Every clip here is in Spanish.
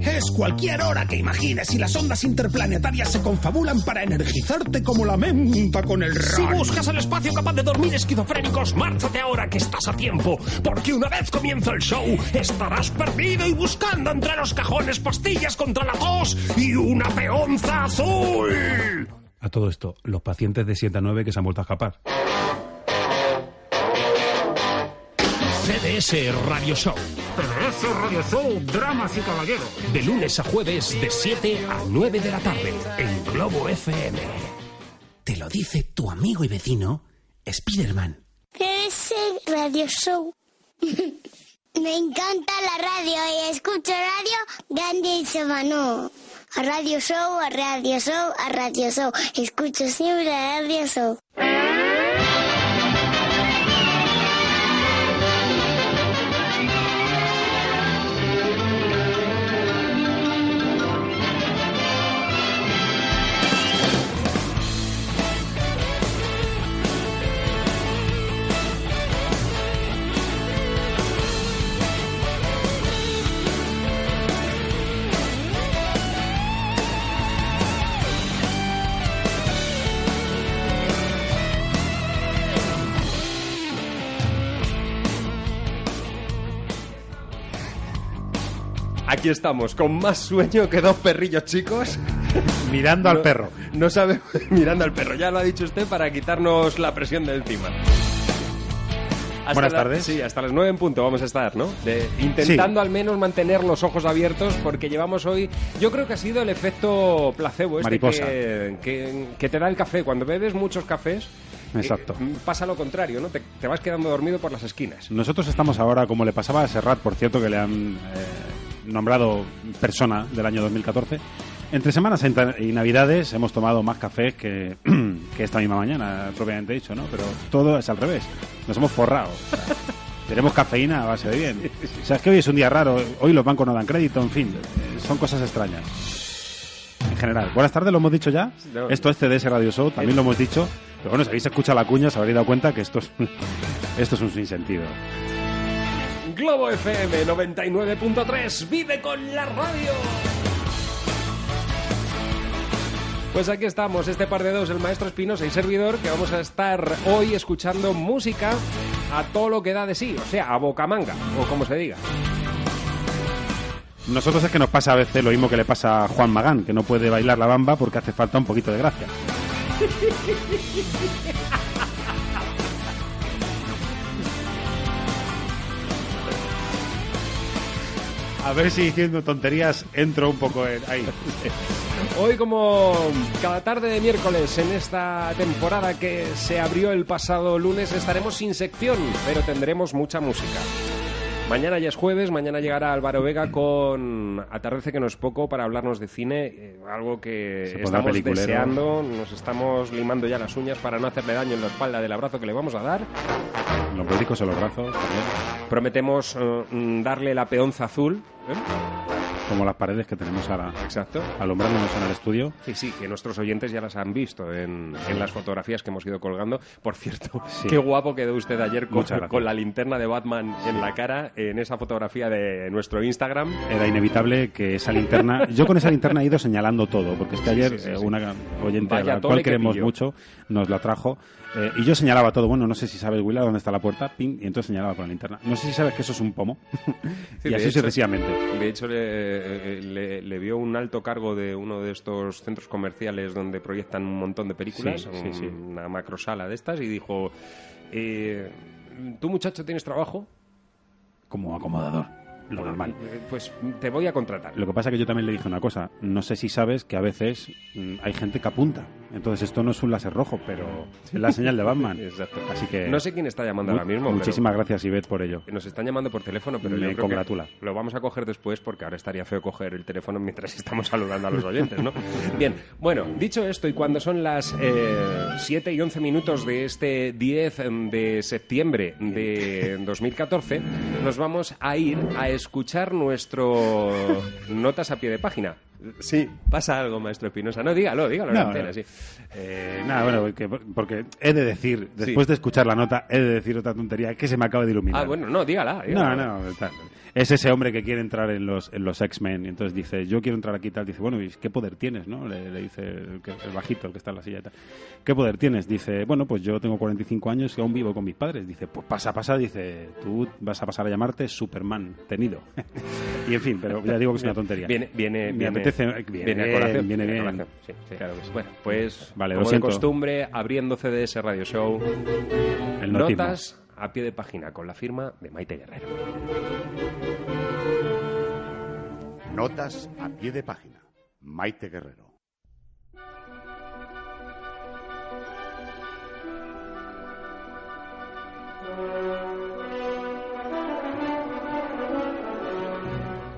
Es cualquier hora que imagines y las ondas interplanetarias se confabulan para energizarte como la menta con el Si ron. buscas el espacio capaz de dormir esquizofrénicos, márchate ahora que estás a tiempo. Porque una vez comienza el show, estarás perdido y buscando entre los cajones pastillas contra la tos y una peonza azul. A todo esto, los pacientes de 7 a 9 que se han vuelto a escapar. CDS Radio Show. Radio Show, Dramas y Caballeros. De lunes a jueves, de 7 a 9 de la tarde, en Globo FM. Te lo dice tu amigo y vecino, Spiderman. CDS Radio Show. Me encanta la radio y escucho radio grande y semano. A Radio Show, a Radio Show, a Radio Show. Escucho siempre a Radio Show. Aquí estamos, con más sueño que dos perrillos chicos. Mirando al No- perro. No sabe, mirando al perro, ya lo ha dicho usted para quitarnos la presión de encima. Hasta Buenas la- tardes. Sí, hasta las nueve en punto vamos a estar, ¿no? De- intentando al menos mantener los ojos abiertos porque llevamos hoy... Yo creo que ha sido el efecto placebo este Mariposa. que, que, que te da el café. Cuando bebes muchos cafés... Exacto. eh, pasa lo contrario, ¿no? Te, te vas quedando dormido por las esquinas. Nosotros estamos ahora, como le pasaba a Serrat, por cierto, que le han eh, nombrado persona del año 2014. Entre semanas y navidades hemos tomado más café que, que esta misma mañana, propiamente dicho, ¿no? Pero todo es al revés. Nos hemos forrado. O sea, tenemos cafeína a base de bien. O sea, es que hoy es un día raro. Hoy los bancos no dan crédito, en fin. Son cosas extrañas. En general. Buenas tardes, lo hemos dicho ya. Esto es CDS Radio Show, también lo hemos dicho. Pero bueno, si habéis escuchado la cuña, os habréis dado cuenta que esto es, esto es un sinsentido. Globo FM 99.3, vive con la radio. Pues aquí estamos, este par de dos, el maestro Espinosa y servidor, que vamos a estar hoy escuchando música a todo lo que da de sí, o sea, a bocamanga, o como se diga. Nosotros es que nos pasa a veces lo mismo que le pasa a Juan Magán, que no puede bailar la bamba porque hace falta un poquito de gracia. A ver si diciendo tonterías entro un poco en ahí. Hoy, como cada tarde de miércoles en esta temporada que se abrió el pasado lunes, estaremos sin sección, pero tendremos mucha música. Mañana ya es jueves, mañana llegará Álvaro Vega con Atardece que no es poco para hablarnos de cine, eh, algo que Se estamos deseando, nos estamos limando ya las uñas para no hacerle daño en la espalda del abrazo que le vamos a dar. Los médicos en los brazos también, Prometemos eh, darle la peonza azul. ¿Eh? Como las paredes que tenemos ahora Exacto. alumbrándonos en el estudio. Sí, sí, que nuestros oyentes ya las han visto en, en las fotografías que hemos ido colgando. Por cierto, Sí. qué guapo quedó usted ayer con, con la linterna de Batman en la cara en esa fotografía de nuestro Instagram. Era inevitable que esa linterna. Yo con esa linterna he ido señalando todo, porque es que ayer sí, eh, una oyente Vaya a la cual que queremos mucho nos la trajo eh, y yo señalaba todo. Bueno, no sé si sabes, Willa, dónde está la puerta, ping, y entonces señalaba con la linterna. No sé si sabes que eso es un pomo. Y así hecho- sucesivamente. De hecho, le, eh, le- le vio un alto cargo de uno de estos centros comerciales donde proyectan un montón de películas, Sí, un- sí. una macrosala de estas, y dijo: eh, ¿Tú, muchacho, tienes trabajo? Como acomodador, lo normal. Eh, Pues te voy a contratar. Lo que pasa es que yo también le dije una cosa. No sé si sabes que a veces mm, hay gente que apunta. Entonces esto no es un láser rojo, pero es la señal de Batman. Exacto. Así que No sé quién está llamando ahora mismo. Muchísimas gracias, Ivette, por ello. Nos están llamando por teléfono, pero Me yo creo congratula. que lo vamos a coger después porque ahora estaría feo coger el teléfono mientras estamos saludando a los oyentes, ¿no? Bien, bueno, dicho esto y cuando son las eh, 7 y 11 minutos de este 10 de septiembre de 2014, nos vamos a ir a escuchar nuestro Notas a pie de página. Sí. Pasa algo, maestro Espinosa. No, dígalo, dígalo. en No, antena, no. sí. Eh, nada, bueno, porque, porque he de decir, después de escuchar la nota, he de decir otra tontería que se me acaba de iluminar. Ah, bueno, no, dígala. No, dígala. no, tal. es ese hombre que quiere entrar en los, en los X-Men y entonces dice, yo quiero entrar aquí y tal. Dice, bueno, ¿y qué poder tienes? no Le, le dice el, que- el bajito, el que está en la silla y tal. ¿Qué poder tienes? Dice, bueno, pues yo tengo 45 años y aún vivo con mis padres. Dice, pues pasa, pasa. Dice, tú vas a pasar a llamarte Superman, tenido. y en fin, pero ya digo que es una tontería. Viene, viene, apetece- viene, viene a colación. viene bien. colación. Sí, sí. Bueno, pues, Vale, lo como de costumbre, abriendo CDS Radio Show, El notismo. notas a pie de página con la firma de Maite Guerrero. Notas a pie de página. Maite Guerrero.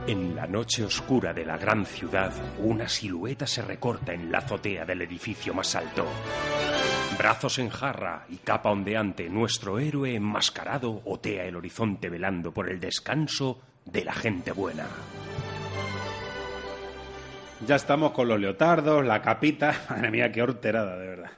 En la noche oscura de la gran ciudad, una silueta se recorta en la azotea del edificio más alto. Brazos en jarra y capa ondeante, nuestro héroe enmascarado otea el horizonte velando por el descanso de la gente buena. Ya estamos con los leotardos, la capita. Madre mía, qué horterada, de verdad.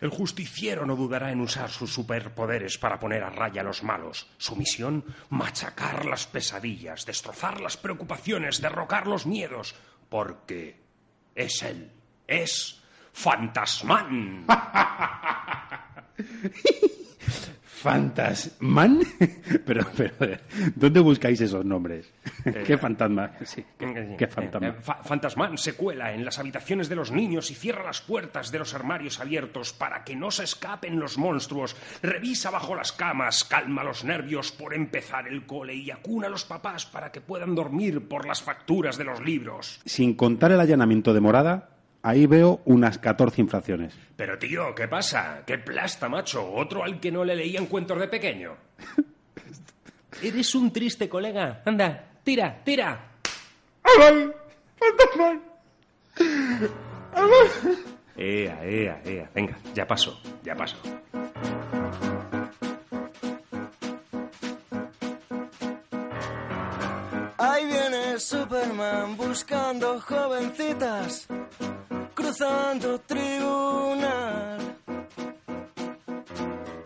El justiciero no dudará en usar sus superpoderes para poner a raya a los malos. Su misión, machacar las pesadillas, destrozar las preocupaciones, derrocar los miedos, porque es él, es Fantasmán. ¿Fantasman? pero, pero, ¿dónde buscáis esos nombres? ¿Qué fantasma? Sí, ¿qué, qué fantasma? Eh, Fa- se cuela en las habitaciones de los niños y cierra las puertas de los armarios abiertos para que no se escapen los monstruos. Revisa bajo las camas, calma los nervios por empezar el cole y acuna a los papás para que puedan dormir por las facturas de los libros. Sin contar el allanamiento de morada, ahí veo unas 14 infracciones. Pero tío, ¿qué pasa? ¿Qué plasta, macho? ¿Otro al que no le leían cuentos de pequeño? Eres un triste colega. Anda, tira, tira. Ea, ea, ea. Venga, ya pasó, ya pasó. Ahí viene Superman buscando jovencitas, cruzando tribunal.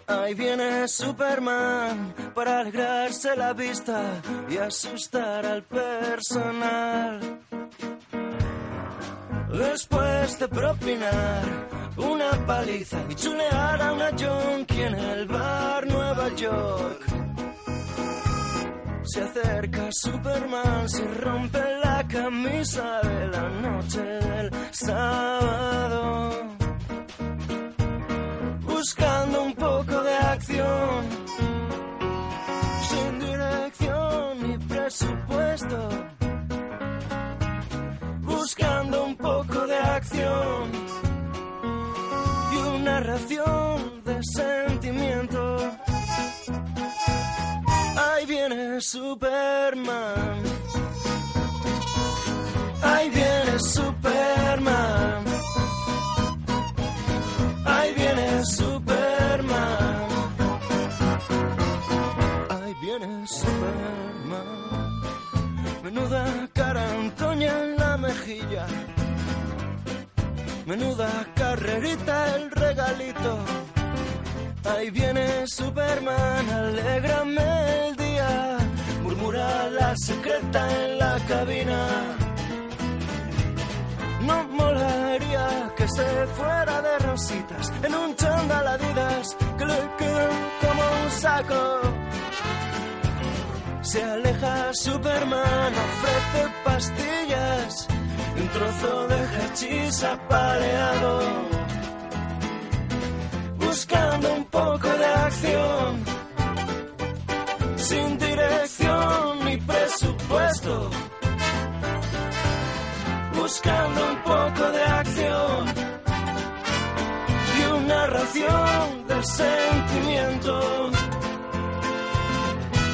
Ahí viene Superman para alegrarse la vista y asustar al personal. Después de propinar una paliza y chulear a una junkie en el bar Nueva York. Se acerca Superman, se rompe la camisa de la noche del sábado. Buscando un poco de acción, sin dirección ni presupuesto. Buscando un poco de acción y una ración de sentimiento. Superman. Ahí viene Superman. Ahí viene Superman. Ahí viene Superman. Menuda cara Antonia en la mejilla. Menuda carrerita el regalito. Ahí viene Superman, alégrame el. La secreta en la cabina. No molaría que se fuera de rositas en un chándal Adidas que le quedan como un saco. Se aleja Superman, ofrece pastillas y un trozo de hachís apaleado buscando un poco de acción, sin dirección presupuesto, buscando un poco de acción y una ración de sentimiento.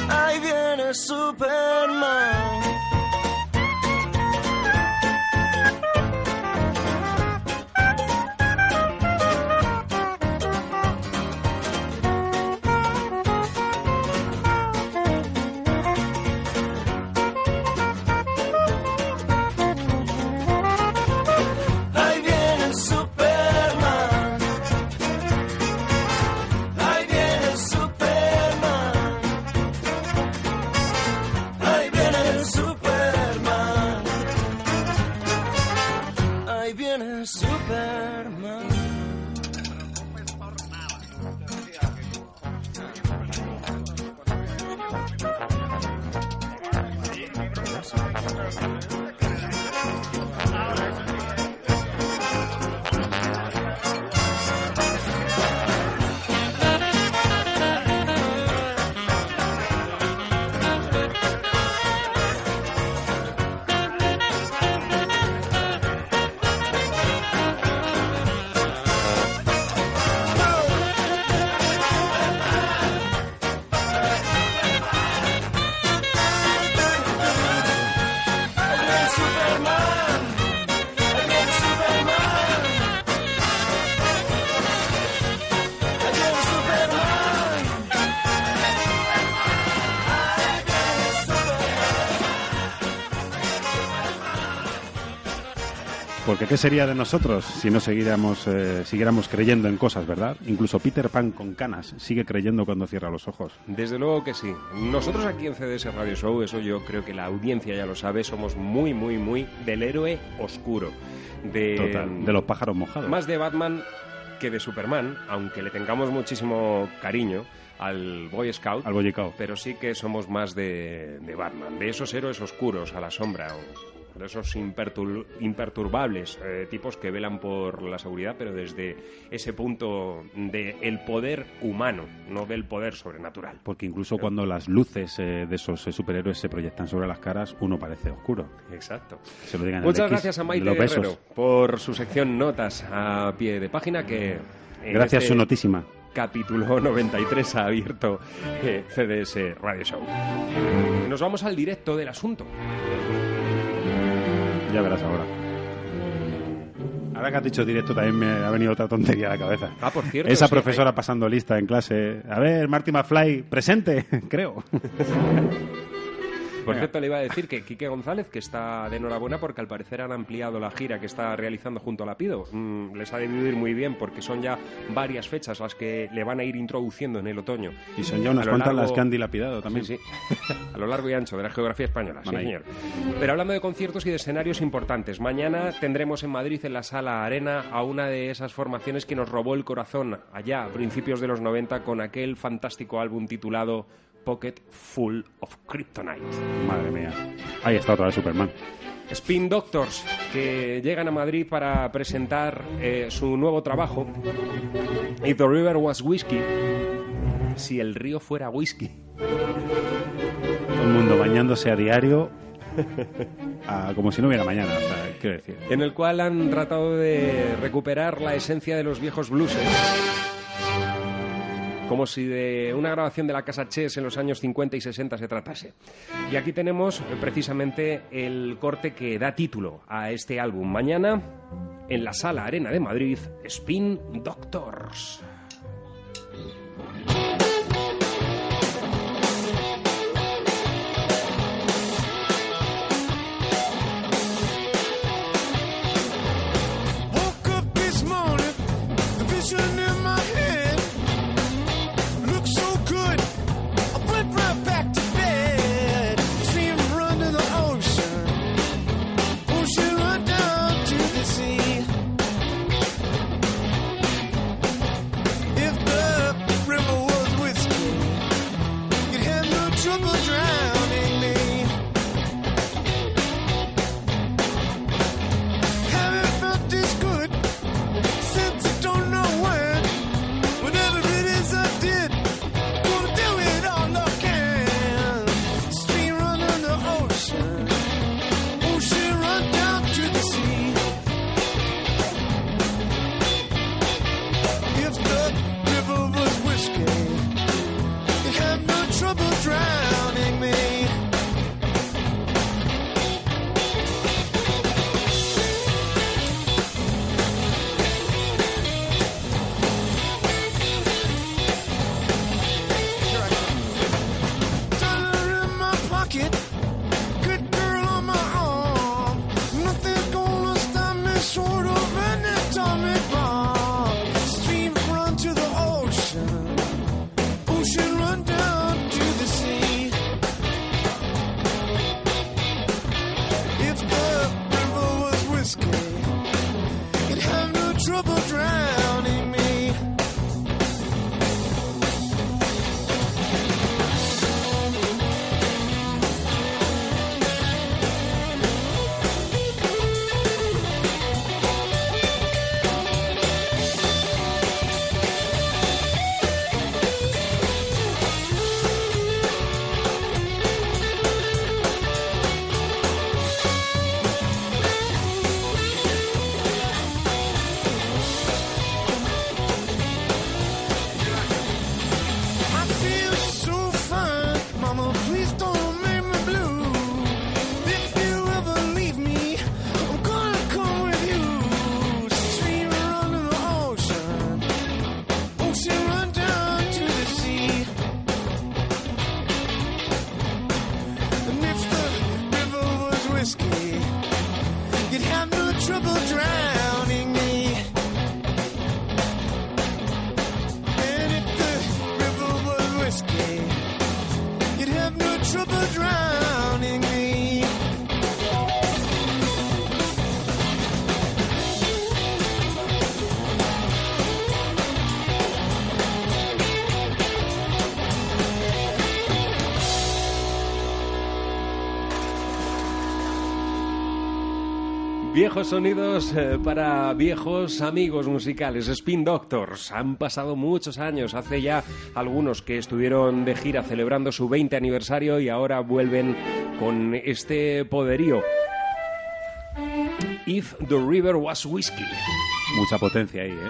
Ahí viene Superman. Porque ¿qué sería de nosotros si no siguiéramos, eh, siguiéramos creyendo en cosas, verdad? Incluso Peter Pan con canas sigue creyendo cuando cierra los ojos. Desde luego que sí. Nosotros aquí en CDS Radio Show, eso yo creo que la audiencia ya lo sabe, somos muy, muy, muy del héroe oscuro. De, Total, de los pájaros mojados. Más de Batman que de Superman, aunque le tengamos muchísimo cariño al Boy Scout. Al Boy Scout. Pero sí que somos más de, de Batman, de esos héroes oscuros a la sombra. o de esos impertur- imperturbables eh, tipos que velan por la seguridad, pero desde ese punto del el poder humano, no del poder sobrenatural. Porque incluso cuando las luces eh, de esos eh, superhéroes se proyectan sobre las caras, uno parece oscuro. Exacto. Se lo digan en el Muchas X gracias a Maite. Guerrero por su sección Notas a pie de página que... Gracias, este su notísima. Capítulo 93 ha abierto eh, CDS Radio Show. Nos vamos al directo del asunto. Ya verás ahora. Ahora que has dicho directo también me ha venido otra tontería a la cabeza. Ah, por cierto. Esa sí, profesora pasando lista en clase. A ver, Marty McFly, presente, creo. Por cierto, le iba a decir que Quique González, que está de enhorabuena porque al parecer han ampliado la gira que está realizando junto a Lapido. Mm, les ha debido ir muy bien porque son ya varias fechas las que le van a ir introduciendo en el otoño. Y son ya unas cuantas largo- las que han dilapidado también. Sí, sí. A lo largo y ancho de la geografía española, sí, señor. Pero hablando de conciertos y de escenarios importantes, mañana tendremos en Madrid, en la Sala Arena, a una de esas formaciones que nos robó el corazón allá a principios de los 90 con aquel fantástico álbum titulado Pocket Full of Kryptonite. Madre mía. Ahí está otra vez Superman. Spin Doctors, que llegan a Madrid para presentar eh, su nuevo trabajo. If the River Was Whiskey. Si el río fuera whisky. Todo el mundo bañándose a diario a- como si no hubiera mañana. O sea, quiero decir. en el cual han tratado de recuperar la esencia de los viejos blueses. Como si de una grabación de la Casa Chess en los años 50 y 60 se tratase. Y aquí tenemos eh, precisamente el corte que da título a este álbum. Mañana, en la Sala Arena de Madrid, Spin Doctors. Viejos sonidos eh, para viejos amigos musicales, Spin Doctors. Han pasado muchos años, hace ya algunos que estuvieron de gira celebrando su 20 aniversario y ahora vuelven con este poderío. If the River Was Whiskey. Mucha potencia ahí, ¿eh?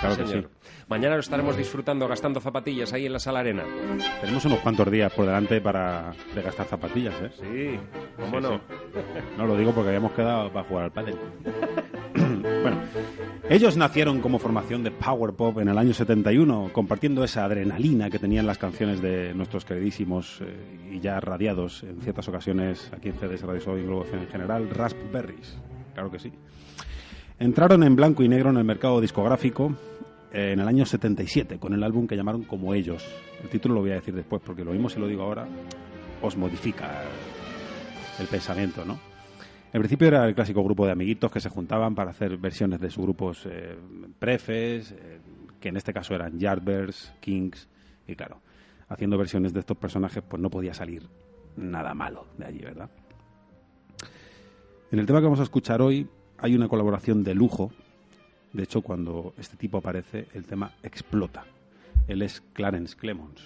Claro que sí. Señor. Mañana lo estaremos disfrutando gastando zapatillas ahí en la sala arena. Tenemos unos cuantos días por delante para de gastar zapatillas, ¿eh? Sí, cómo Sí, no. sí. No lo digo porque habíamos quedado para jugar al pádel. bueno, ellos nacieron como formación de power pop en el año 71, compartiendo esa adrenalina que tenían las canciones de nuestros queridísimos eh, y ya radiados en ciertas ocasiones aquí en CDS Radio Show y Globo en general, Raspberries. Claro que sí. Entraron en blanco y negro en el mercado discográfico eh, en el año 77 con el álbum que llamaron Como ellos. El título lo voy a decir después porque lo mismo si lo digo ahora os modifica el pensamiento, ¿no? En principio era el clásico grupo de amiguitos que se juntaban para hacer versiones de sus grupos eh, prefes, eh, que en este caso eran Yardbirds, Kings, y claro, haciendo versiones de estos personajes pues no podía salir nada malo de allí, ¿verdad? En el tema que vamos a escuchar hoy hay una colaboración de lujo. De hecho, cuando este tipo aparece, el tema explota. Él es Clarence Clemons,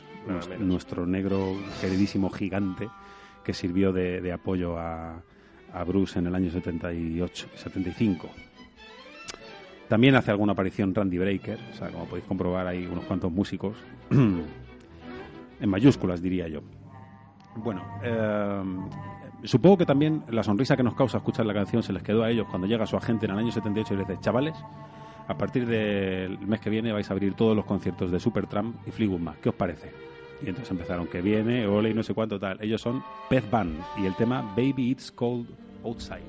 nuestro negro queridísimo gigante que sirvió de, de apoyo a, a Bruce en el año 78, 75. También hace alguna aparición Randy Breaker, o sea, como podéis comprobar hay unos cuantos músicos, en mayúsculas diría yo. Bueno, eh, supongo que también la sonrisa que nos causa escuchar la canción se les quedó a ellos cuando llega su agente en el año 78 y les dice, chavales, a partir del mes que viene vais a abrir todos los conciertos de Supertramp y Fleetwood Mac, ¿qué os parece? Y entonces empezaron, que viene, ole y no sé cuánto tal. Ellos son Pez Band y el tema Baby It's Cold Outside.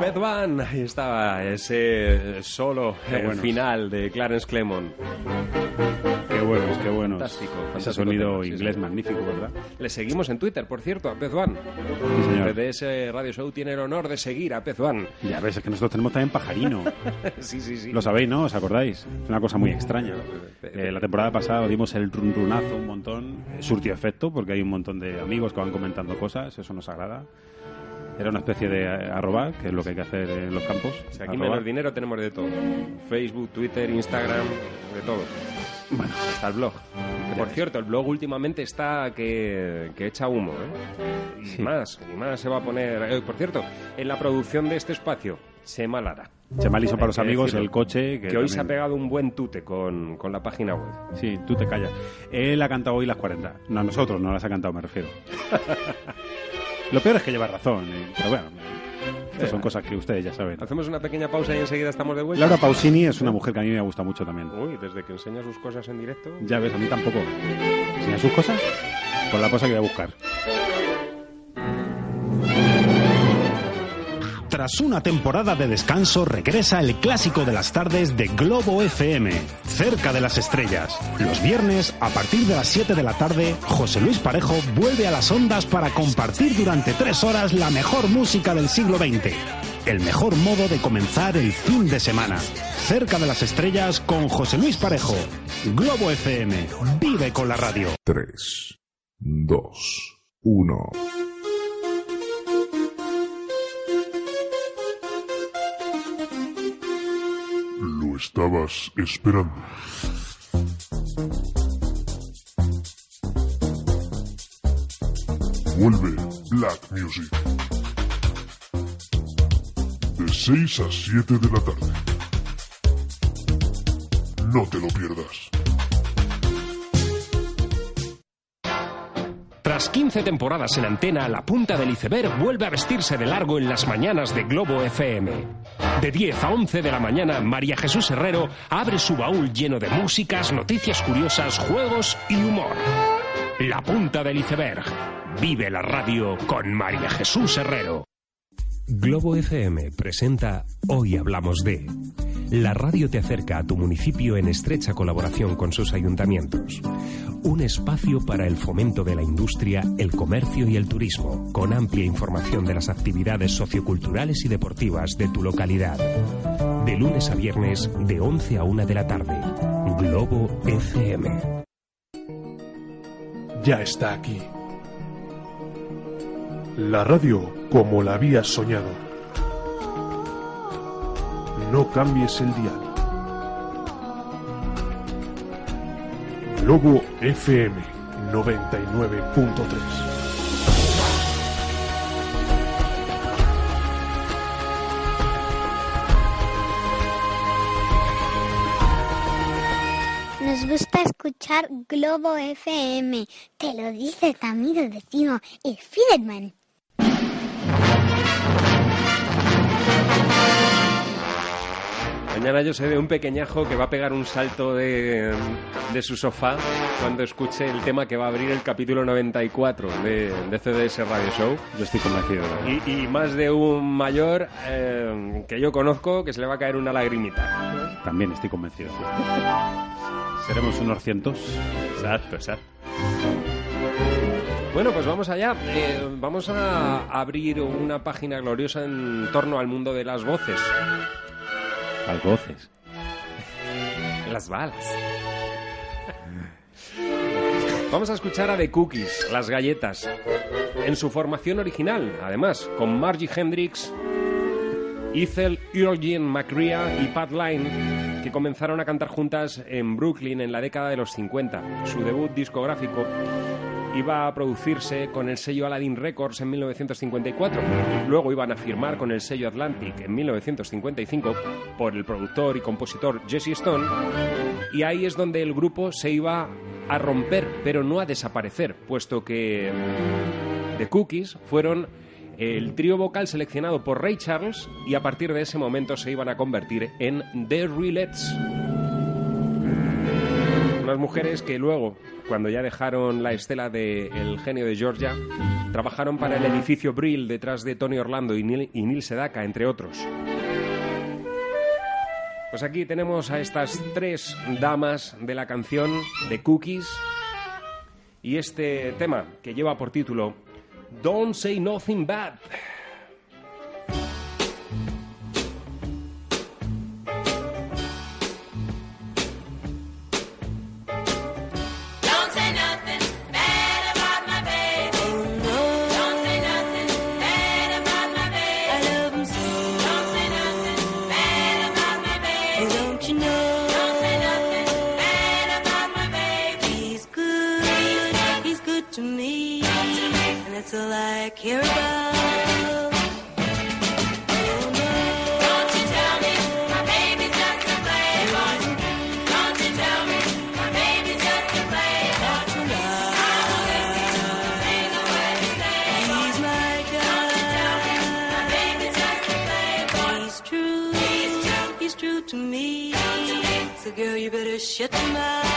One, ahí estaba ese solo buenos. final de Clarence Clemon. Qué buenos, qué buenos. Fantástico, Ese fantástico sonido tema, inglés sí. magnífico, ¿verdad? Le seguimos en Twitter, por cierto, a Pez One. Sí, señor. PDS Radio Show tiene el honor de seguir a Pez One. Ya ves, es que nosotros tenemos también pajarino. sí, sí, sí. Lo sabéis, ¿no? ¿Os acordáis? Es una cosa muy extraña. Eh, la temporada pasada dimos el run runazo un montón. Surtió efecto porque hay un montón de amigos que van comentando cosas. Eso nos agrada. Era una especie de eh, arroba, que es lo que hay que hacer en los campos. Sea, aquí Arroba. menos dinero tenemos de todo. Facebook, Twitter, Instagram, de todo. Bueno, Hasta el blog. Que, por cierto, el blog últimamente está que, que echa humo, ¿eh? Y Sí. más, y más se va a poner... eh, por cierto, en la producción de este espacio, Chema Lara. Chema Liso para los amigos, el coche. Que, Que hoy se ha también- pegado un buen tute con, con la página web. Sí, tú te callas. Él ha cantado hoy las 40. No, a nosotros no las ha cantado, me refiero. Lo peor es que lleva razón. eh, Pero bueno, estas son cosas que ustedes ya saben. Hacemos una pequeña pausa y enseguida estamos de vuelta. Laura Pausini es una mujer que a mí me gusta mucho también. Uy, desde que enseña sus cosas en directo. Ya ves, a mí tampoco. ¿Enseña sus cosas? Por la cosa que voy a buscar. Tras una temporada de descanso, regresa el clásico de las tardes de Globo FM, cerca de las estrellas. Los viernes, a partir de las 7 de la tarde, José Luis Parejo vuelve a las ondas para compartir durante tres horas la mejor música del siglo XX. El mejor modo de comenzar el fin de semana. Cerca de las estrellas con José Luis Parejo. Globo FM, vive con la radio. 3, 2, 1. Estabas esperando. Vuelve Black Music. De 6 a 7 de la tarde. No te lo pierdas. Tras 15 temporadas en antena, la punta del iceberg vuelve a vestirse de largo en las mañanas de Globo FM. De 10 a 11 de la mañana, María Jesús Herrero abre su baúl lleno de músicas, noticias curiosas, juegos y humor. La punta del iceberg. Vive la radio con María Jesús Herrero. Globo FM presenta Hoy Hablamos de. La radio te acerca a tu municipio en estrecha colaboración con sus ayuntamientos. Un espacio para el fomento de la industria, el comercio y el turismo, con amplia información de las actividades socioculturales y deportivas de tu localidad. De lunes a viernes, de 11 a 1 de la tarde. Globo FM. Ya está aquí. La radio como la habías soñado. No cambies el dial. Globo FM 99.3. Nos gusta escuchar Globo FM. Te lo dice tu amigo vecino, el Fiderman. Mañana yo sé de un pequeñajo que va a pegar un salto de, de su sofá cuando escuche el tema que va a abrir el capítulo 94 de, de CDS Radio Show. Yo estoy convencido. Y, y más de un mayor eh, que yo conozco que se le va a caer una lagrimita. También estoy convencido. Seremos unos cientos. Exacto, exacto. Bueno, pues vamos allá. Eh, vamos a abrir una página gloriosa en torno al mundo de las voces. Las voces. Las balas. Vamos a escuchar a The Cookies, las galletas, en su formación original, además, con Margie Hendrix, Ethel Eugene McCrea y Pat Lyne, que comenzaron a cantar juntas en Brooklyn en la década de los 50. Su debut discográfico iba a producirse con el sello Aladdin Records en 1954. Luego iban a firmar con el sello Atlantic en 1955 por el productor y compositor Jesse Stone. Y ahí es donde el grupo se iba a romper, pero no a desaparecer, puesto que The Cookies fueron el trío vocal seleccionado por Ray Charles y a partir de ese momento se iban a convertir en The Rillettes. Unas mujeres que luego, cuando ya dejaron la estela de El genio de Georgia, trabajaron para el edificio Brill detrás de Tony Orlando y Neil, y Neil Sedaka, entre otros. Pues aquí tenemos a estas tres damas de la canción de Cookies y este tema que lleva por título Don't Say Nothing Bad. True. He's my guy. Don't you tell me, my baby's just a playboy. He's true. He's true to me. So girl, you better shut your mouth.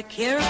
All I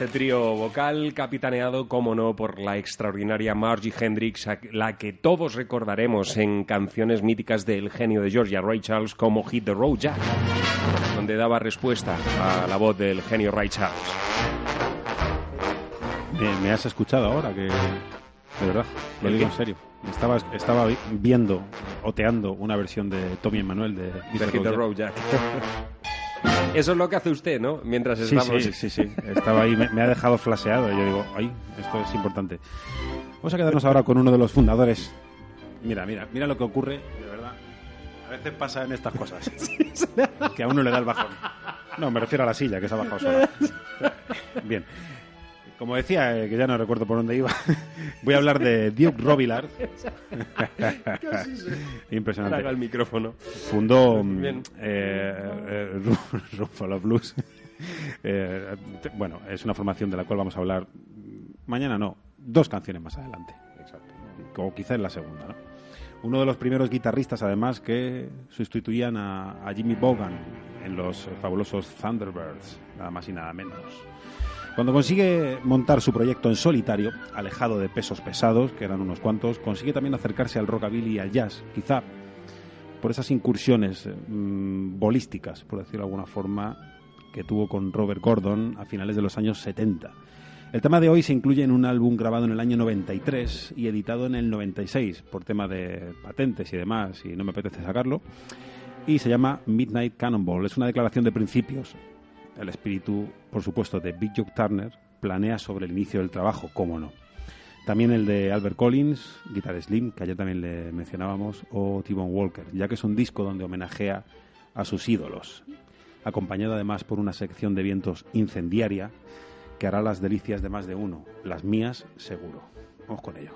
este trío vocal capitaneado, como no, por la extraordinaria Margie Hendrix, a- la que todos recordaremos en canciones míticas del genio de Georgia Ray Charles como Hit the Road Jack, donde daba respuesta a la voz del genio Ray Charles. Me, me has escuchado ahora, que de verdad, lo ¿El digo qué? en serio. Estaba, estaba vi- viendo, oteando una versión de Tommy Emmanuel de. Hit the Road Jack. Eso es lo que hace usted, ¿no? Mientras Sí, estamos... sí, sí, sí. Estaba ahí, me, me ha dejado flaseado. Yo digo, ay, esto es importante. Vamos a quedarnos ahora con uno de los fundadores. Mira, mira, mira lo que ocurre, de verdad. A veces pasa en estas cosas. que a uno le da el bajón. No, me refiero a la silla, que se ha bajado sola. Bien. Como decía, eh, que ya no recuerdo por dónde iba, voy a hablar de Duke Robillard. Casi se Impresionante. traga el micrófono. Fundó mm, Bien. eh, eh, Ru- Room of Blues. Eh, te- bueno, es una formación de la cual vamos a hablar mm, mañana, no, dos canciones más adelante. Exacto. O quizá en la segunda, ¿no? Uno de los primeros guitarristas, además, que sustituían a, a Jimmy Vaughan en los fabulosos Thunderbirds, nada más y nada menos. Cuando consigue montar su proyecto en solitario, alejado de pesos pesados, que eran unos cuantos, consigue también acercarse al rockabilly y al jazz, quizá por esas incursiones mm, bolísticas, por decirlo de alguna forma, que tuvo con Robert Gordon a finales de los años 70. El tema de hoy se incluye en un álbum grabado en el año 93 y editado en el 96 por tema de patentes y demás, y no me apetece sacarlo. Y se llama Midnight Cannonball. Es una declaración de principios. El espíritu, por supuesto, de Big Joe Turner planea sobre el inicio del trabajo, cómo no. También el de Albert Collins, Guitar Slim, que ayer también le mencionábamos, o T-Bone Walker, ya que es un disco donde homenajea a sus ídolos. acompañado además por una sección de vientos incendiaria que hará las delicias de más de uno, las mías seguro. Vamos con ello.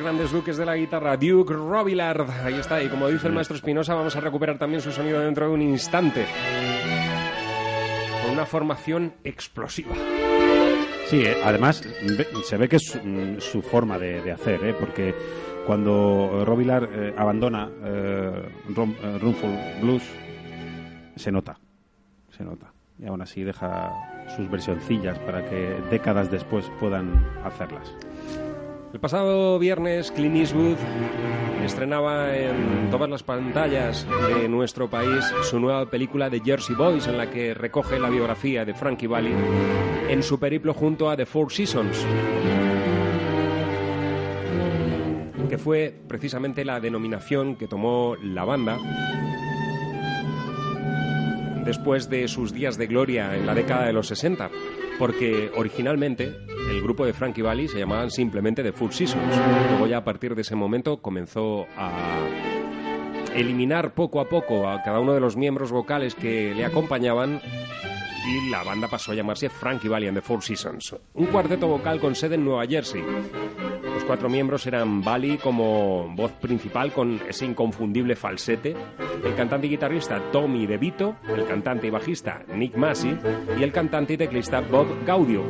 Grandes duques de la guitarra, Duke Robillard. Ahí está, y como dice el maestro Espinosa, vamos a recuperar también su sonido dentro de un instante. Con una formación explosiva. Sí, eh, además se ve que es su, mm, su forma de, hacer, ¿eh? porque cuando Robilar eh, abandona eh, eh, Roomful Blues, se nota, se nota. Y aún así deja sus versioncillas para que décadas después puedan hacerlas. El pasado viernes, Clint Eastwood estrenaba en todas las pantallas de nuestro país su nueva película de Jersey Boys, en la que recoge la biografía de Frankie Valli en su periplo junto a The Four Seasons, que fue precisamente la denominación que tomó la banda después de sus días de gloria en la década de los 60, porque originalmente el grupo de Frankie Valli se llamaban simplemente The Four Seasons. Luego ya a partir de ese momento comenzó a eliminar poco a poco a cada uno de los miembros vocales que le acompañaban y la banda pasó a llamarse Frankie Valli and the Four Seasons. Un cuarteto vocal con sede en Nueva Jersey. Cuatro miembros eran Valli como voz principal con ese inconfundible falsete, el cantante y guitarrista Tommy DeVito, el cantante y bajista Nick Massey y el cantante y teclista Bob Gaudio.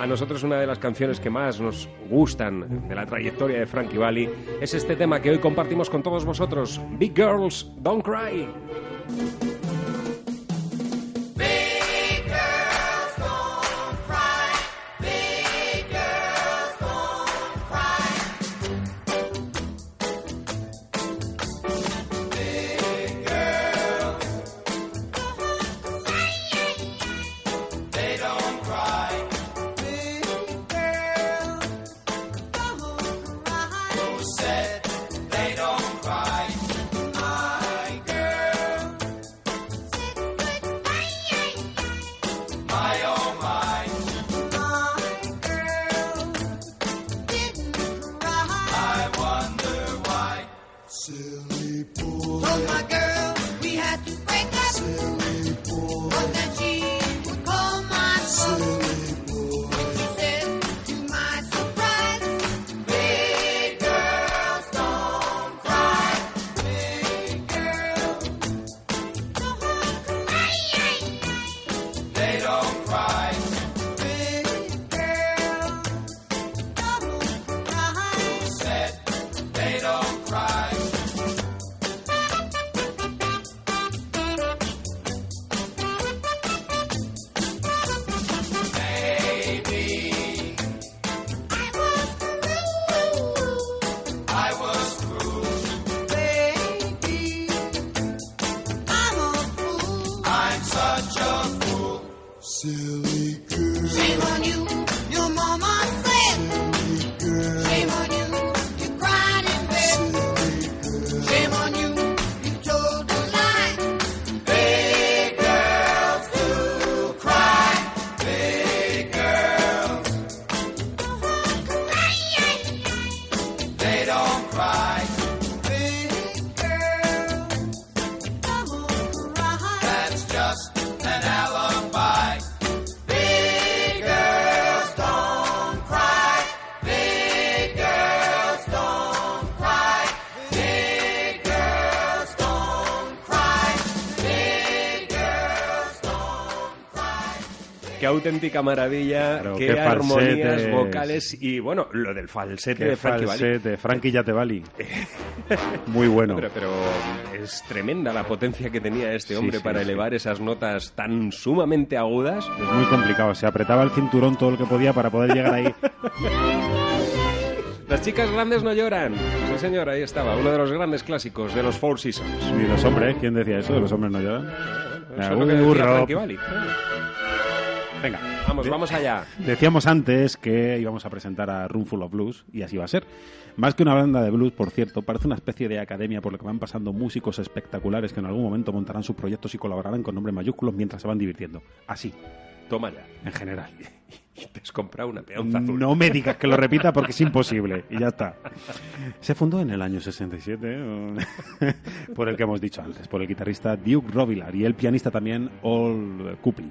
A nosotros una de las canciones que más nos gustan de la trayectoria de Frankie Valli es este tema que hoy compartimos con todos vosotros, Big Girls Don't Cry. Auténtica maravilla, Claro, qué, qué armonías vocales y bueno, lo del falsete Qué de Frankie falsete, Frankie Yatevali. Muy bueno. Pero, pero es tremenda la potencia que tenía este hombre sí, para sí. elevar esas notas tan sumamente agudas. Es muy complicado. Se apretaba el cinturón todo lo que podía para poder llegar ahí. Las chicas grandes no lloran. Sí, señor, ahí estaba, uno de los grandes clásicos de los Four Seasons. Y los hombres, ¿quién decía eso? ¿De los hombres no lloran? Eso es lo que decía. Frankie Valli. Venga. Vamos, vamos allá. Decíamos antes que íbamos a presentar a Roomful of Blues y así va a ser. Más que una banda de blues, por cierto, parece una especie de academia por la que van pasando músicos espectaculares que en algún momento montarán sus proyectos y colaborarán con nombres mayúsculos mientras se van divirtiendo. Así, Toma ya. en general. Y te has comprado una peonza azul. No me digas que lo repita porque es imposible. Y ya está. Se fundó en el año 67 ¿eh? por el que hemos dicho antes, por el guitarrista Duke Robillard y el pianista también Ol Copley.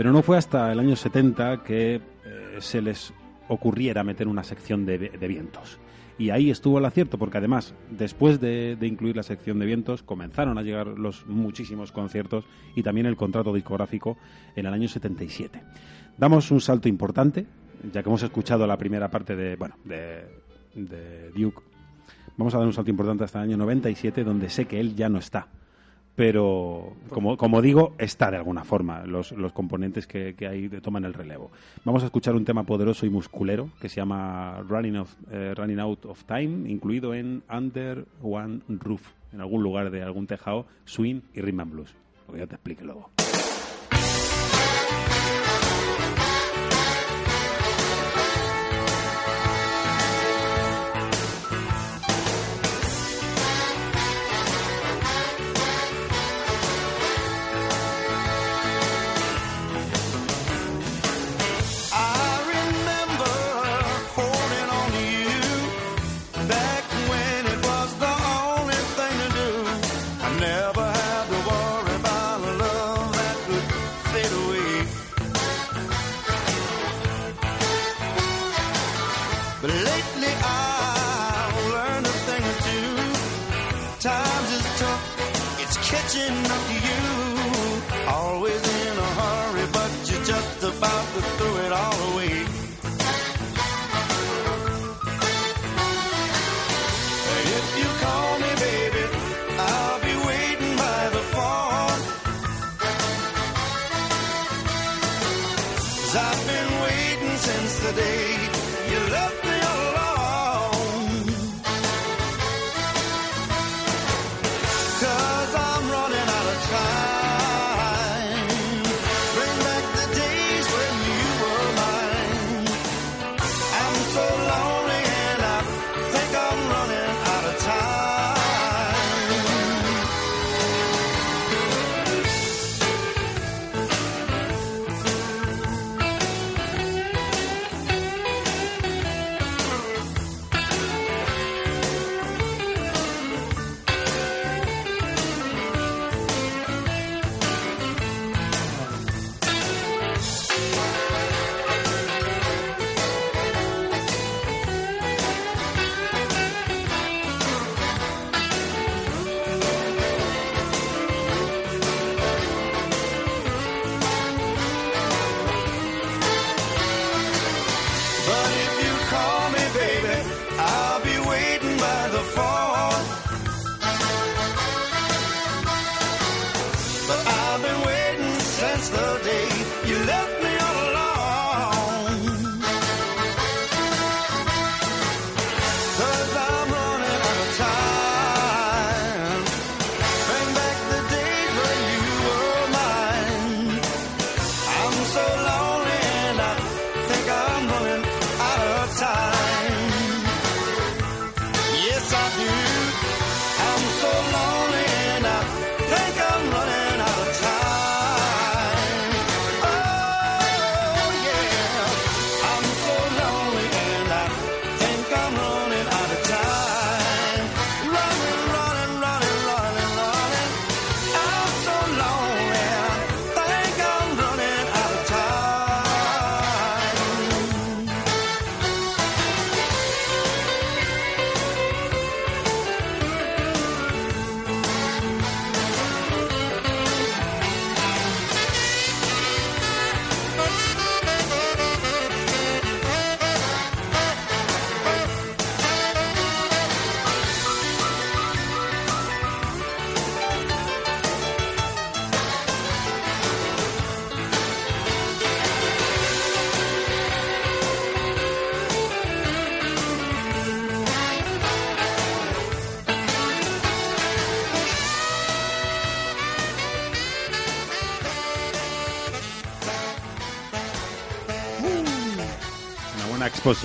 Pero no fue hasta el año 70 que eh, se les ocurriera meter una sección de, vientos. Y ahí estuvo el acierto, porque además, después de, incluir la sección de vientos, comenzaron a llegar los muchísimos conciertos y también el contrato discográfico en el año 77. Damos un salto importante, ya que hemos escuchado la primera parte de, bueno, de Duke. Vamos a dar un salto importante hasta el año 97, donde sé que él ya no está. Pero, como, como digo, está de alguna forma. Los, los componentes que, que de- toman el relevo. Vamos a escuchar un tema poderoso y musculero que se llama Running, of- eh, Running Out of Time, incluido en Under One Roof, en algún lugar de algún tejado, swing y rhythm and blues. Lo que ya te explique luego.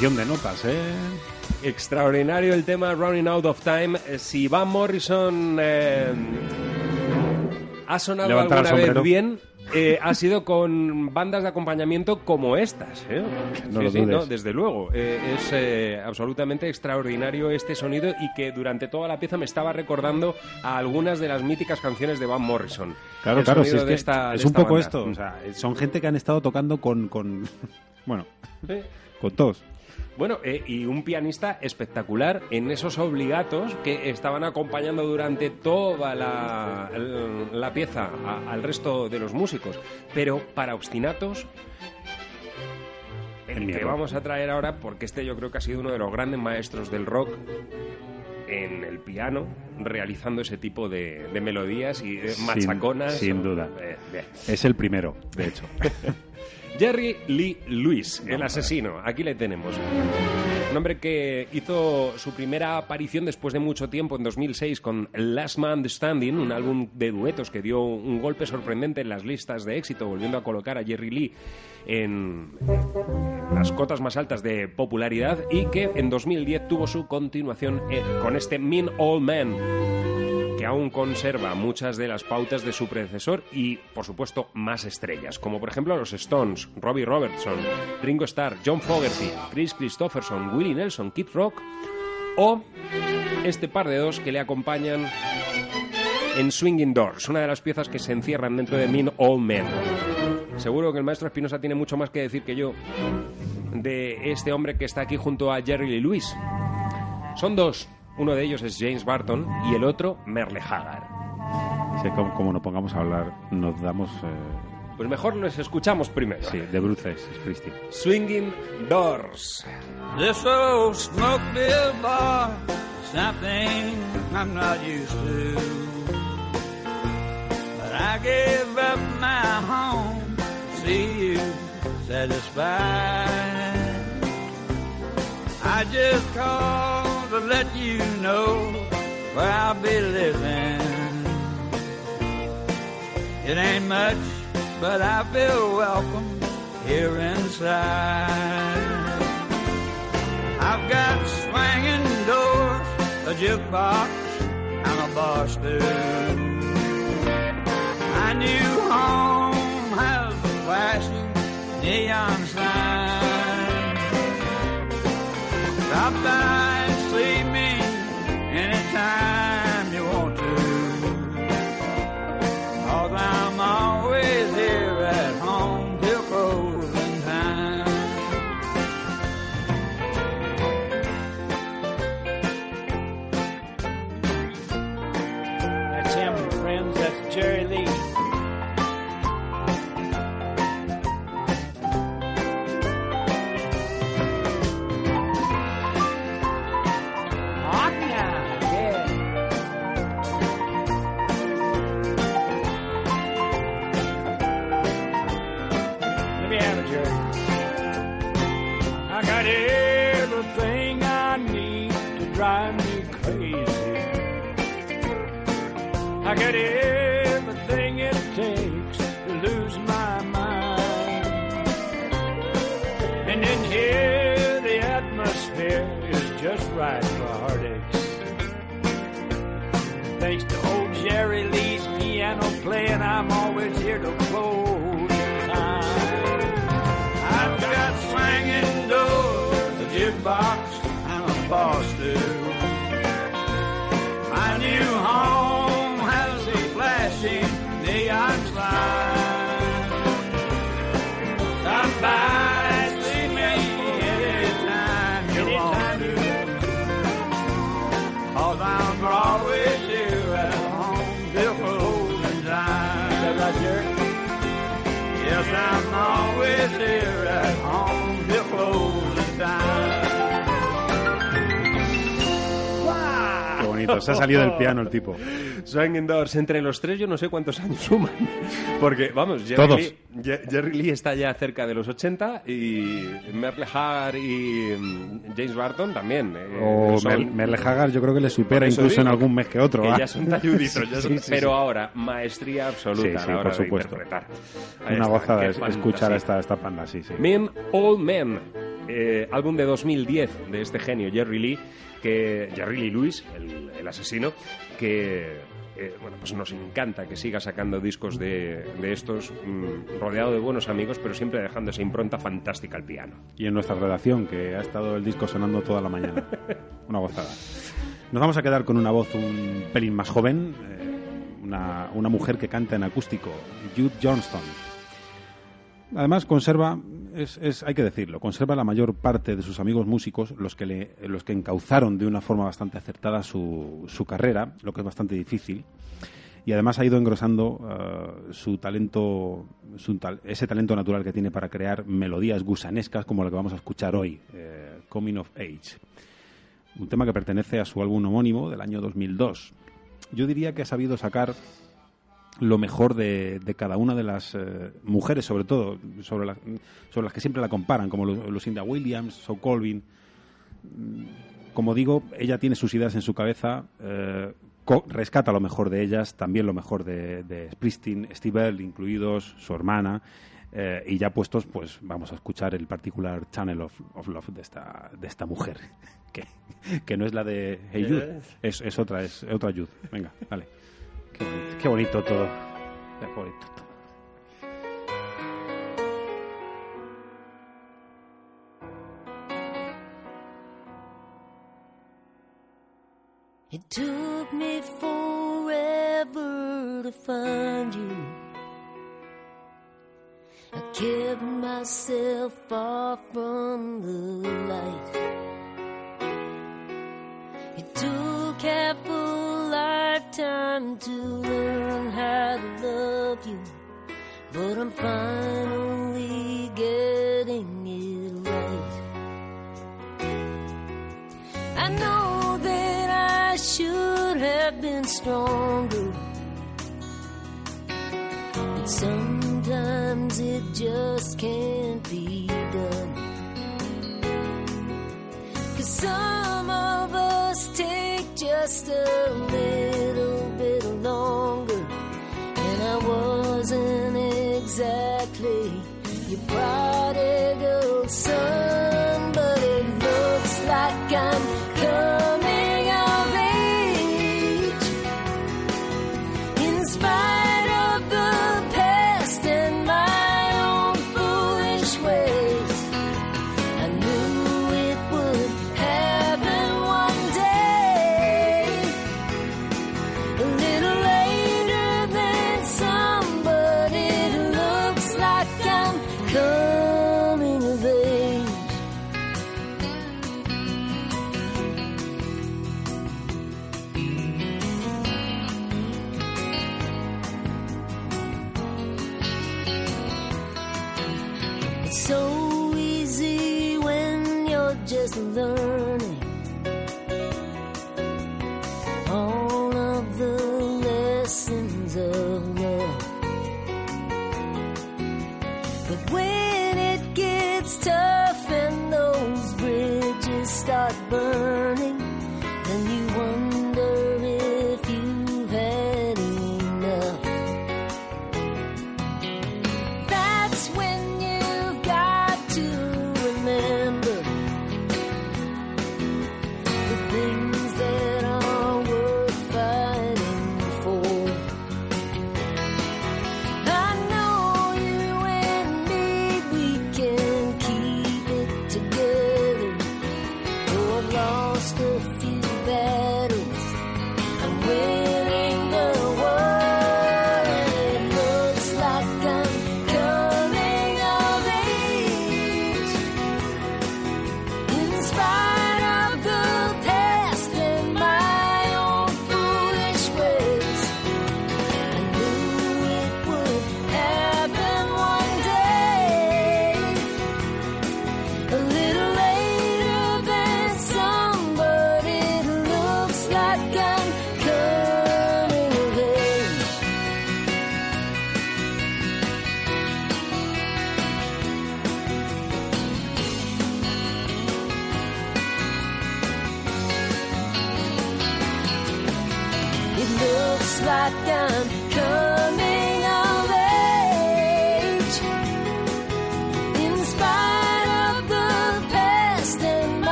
De notas, ¿eh? Extraordinario el tema Running Out of Time. Eh, Si Van Morrison eh, ha sonado Levantar alguna vez bien, eh, ha sido con bandas de acompañamiento como estas. ¿eh? No Sí, lo sí, dudes. no, desde luego. Eh, es absolutamente extraordinario este sonido y que durante toda la pieza me estaba recordando a algunas de las míticas canciones de Van Morrison. Claro, El claro, si es de que esta- de es un poco banda. esto. O sea, son gente que han estado tocando con. con bueno, con todos. Bueno, eh, y un pianista espectacular en esos obligatos que estaban acompañando durante toda la, el- la pieza a- al resto de los músicos. Pero para obstinatos, el que vamos a traer ahora, porque este yo creo que ha sido uno de los grandes maestros del rock en el piano, realizando ese tipo de, de melodías y de Sin- machaconas. sin duda. Eh. Es el primero, de hecho. Jerry Lee Lewis, el asesino. Aquí le tenemos. Un hombre que hizo su primera aparición después de mucho tiempo, en 2006, con Last Man Standing, un álbum de duetos que dio un golpe sorprendente en las listas de éxito, volviendo a colocar a Jerry Lee en las cotas más altas de popularidad y que en 2010 tuvo su continuación eh, con este Mean Old Man aún conserva muchas de las pautas de su predecesor y, por supuesto, más estrellas, como por ejemplo los Stones, Robbie Robertson, Ringo Starr, John Fogerty, Chris Christopherson, Willie Nelson, Kid Rock o este par de dos que le acompañan en Swinging Doors, una de las piezas que se encierran dentro de Mean Old Men. Seguro que el maestro Espinosa tiene mucho más que decir que yo de este hombre que está aquí junto a Jerry Lee Lewis. Son dos. Uno de ellos es James Barton y el otro Merle Haggard. Sí, como, como nos pongamos a hablar, nos damos. eh, Pues mejor los escuchamos primero. sí, de bruces, Cristi. Swinging Doors. This old smoke bill bar, something I'm not used to. But I gave up my home to see you satisfied. I just called let you know where I'll be living. It ain't much, but I feel welcome here inside. I've got swinging doors, a jukebox, and a bar stool. My new home has a flashing neon sign. Stop by and see me time. I everything it takes to lose my mind. And in here, the atmosphere is just right for heartaches. Thanks to old Jerry Lee's piano playing, I'm always here to close time. I've got swinging doors, a jukebox, and a bar place here at home. You're closing down. Bonito. Se ha salido del piano el tipo. Doors, entre los tres yo no sé cuántos años suman. Porque, vamos, Jerry, Todos. Lee, Jerry Lee está ya cerca de los 80 y Merle Haggard y mm, James Barton también. eh, O son- Mer- Merle Haggard, yo creo que le supera incluso en digo, algún mes que otro. que ¿va? ya son talluditos, ya son- Sí, sí, pero ahora, maestría absoluta a la hora por de supuesto. interpretar. Ahí Una está, gozada es- escuchar a esta, esta panda, sí, sí. Men, Old Men. Eh, álbum de 2010 de este genio, Jerry Lee, que Jerry Lee Lewis, el, el asesino, que eh, bueno, pues nos encanta que siga sacando discos de, de estos, mm, rodeado de buenos amigos, pero siempre dejando esa impronta fantástica al piano. Y en nuestra redacción, que ha estado el disco sonando toda la mañana. Una gozada. Nos vamos a quedar con una voz un pelín más joven, eh, una, una mujer que canta en acústico, Jude Johnston. Además, conserva, es, es- hay que decirlo, conserva la mayor parte de sus amigos músicos, los que, le, los que encauzaron de una forma bastante acertada su, su carrera, lo que es bastante difícil. Y además ha ido engrosando eh, su talento, su tal- ese talento natural que tiene para crear melodías gusanescas como la que vamos a escuchar hoy, eh, Coming of Age. Un tema que pertenece a su álbum homónimo del año 2002. Yo diría que ha sabido sacar lo mejor de, de cada una de las eh, mujeres, sobre todo, sobre, las- sobre las que siempre la comparan, como Lu- Lucinda Williams, So Colvin. Como digo, ella tiene sus ideas en su cabeza, eh, rescata lo mejor de ellas, también lo mejor de, de Springsteen, Steve Earle incluidos, su hermana, eh, y ya puestos, pues vamos a escuchar el particular Channel of, of Love de esta, de esta mujer, que, que no es la de Hey Jude, es, es otra, es otra Jude. Venga, dale. Qué bonito, qué bonito todo. Qué bonito todo. It took me forever to find you. I kept myself far from the light. It took half a lifetime to learn how to love you, but I'm finally getting it right. I know that I should have been stronger. But sometimes it just can't be done. Cause some of us take just a little exactly you brought.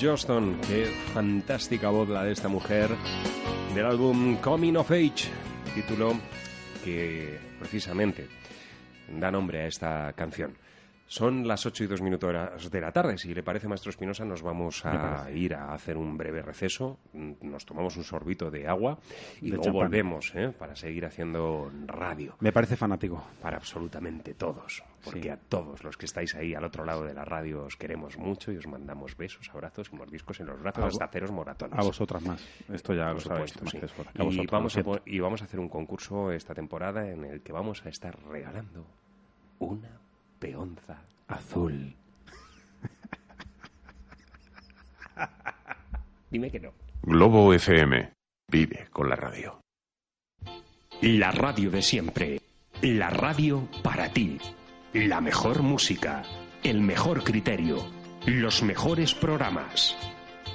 Johnston, qué fantástica voz la de esta mujer, del álbum Coming of Age, título que precisamente da nombre a esta canción. Son las 8 y 2 minutos de la tarde. Si le parece, Maestro Espinosa, nos vamos a ir a hacer un breve receso. Nos tomamos un sorbito de agua y De luego champán. volvemos ¿eh? para seguir haciendo radio. Me parece fanático. Para absolutamente todos. Porque Sí. a todos los que estáis ahí al otro lado de la radio os queremos mucho y os mandamos besos, abrazos y mordiscos en los brazos A hasta haceros moratones. A vosotras más. Esto ya Por lo sabéis. Y vamos, a, y vamos a hacer un concurso esta temporada en el que vamos a estar regalando una peonza azul. Dime que no. Globo FM. Vive con la radio. La radio de siempre. La radio para ti. La mejor música. El mejor criterio. Los mejores programas.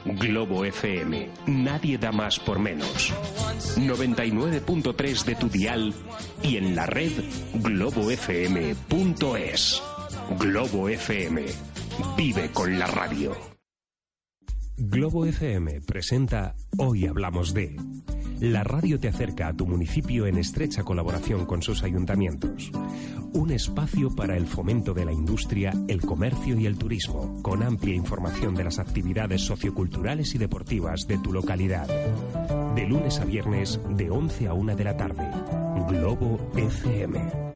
Globo FM. Nadie da más por menos. 99.3 de tu dial y en la red globofm.es. Globo FM. Vive con la radio. Globo FM presenta Hoy Hablamos de. La radio te acerca a tu municipio en estrecha colaboración con sus ayuntamientos. Un espacio para el fomento de la industria, el comercio y el turismo, con amplia información de las actividades socioculturales y deportivas de tu localidad. De lunes a viernes, de 11 a 1 de la tarde. Globo FM.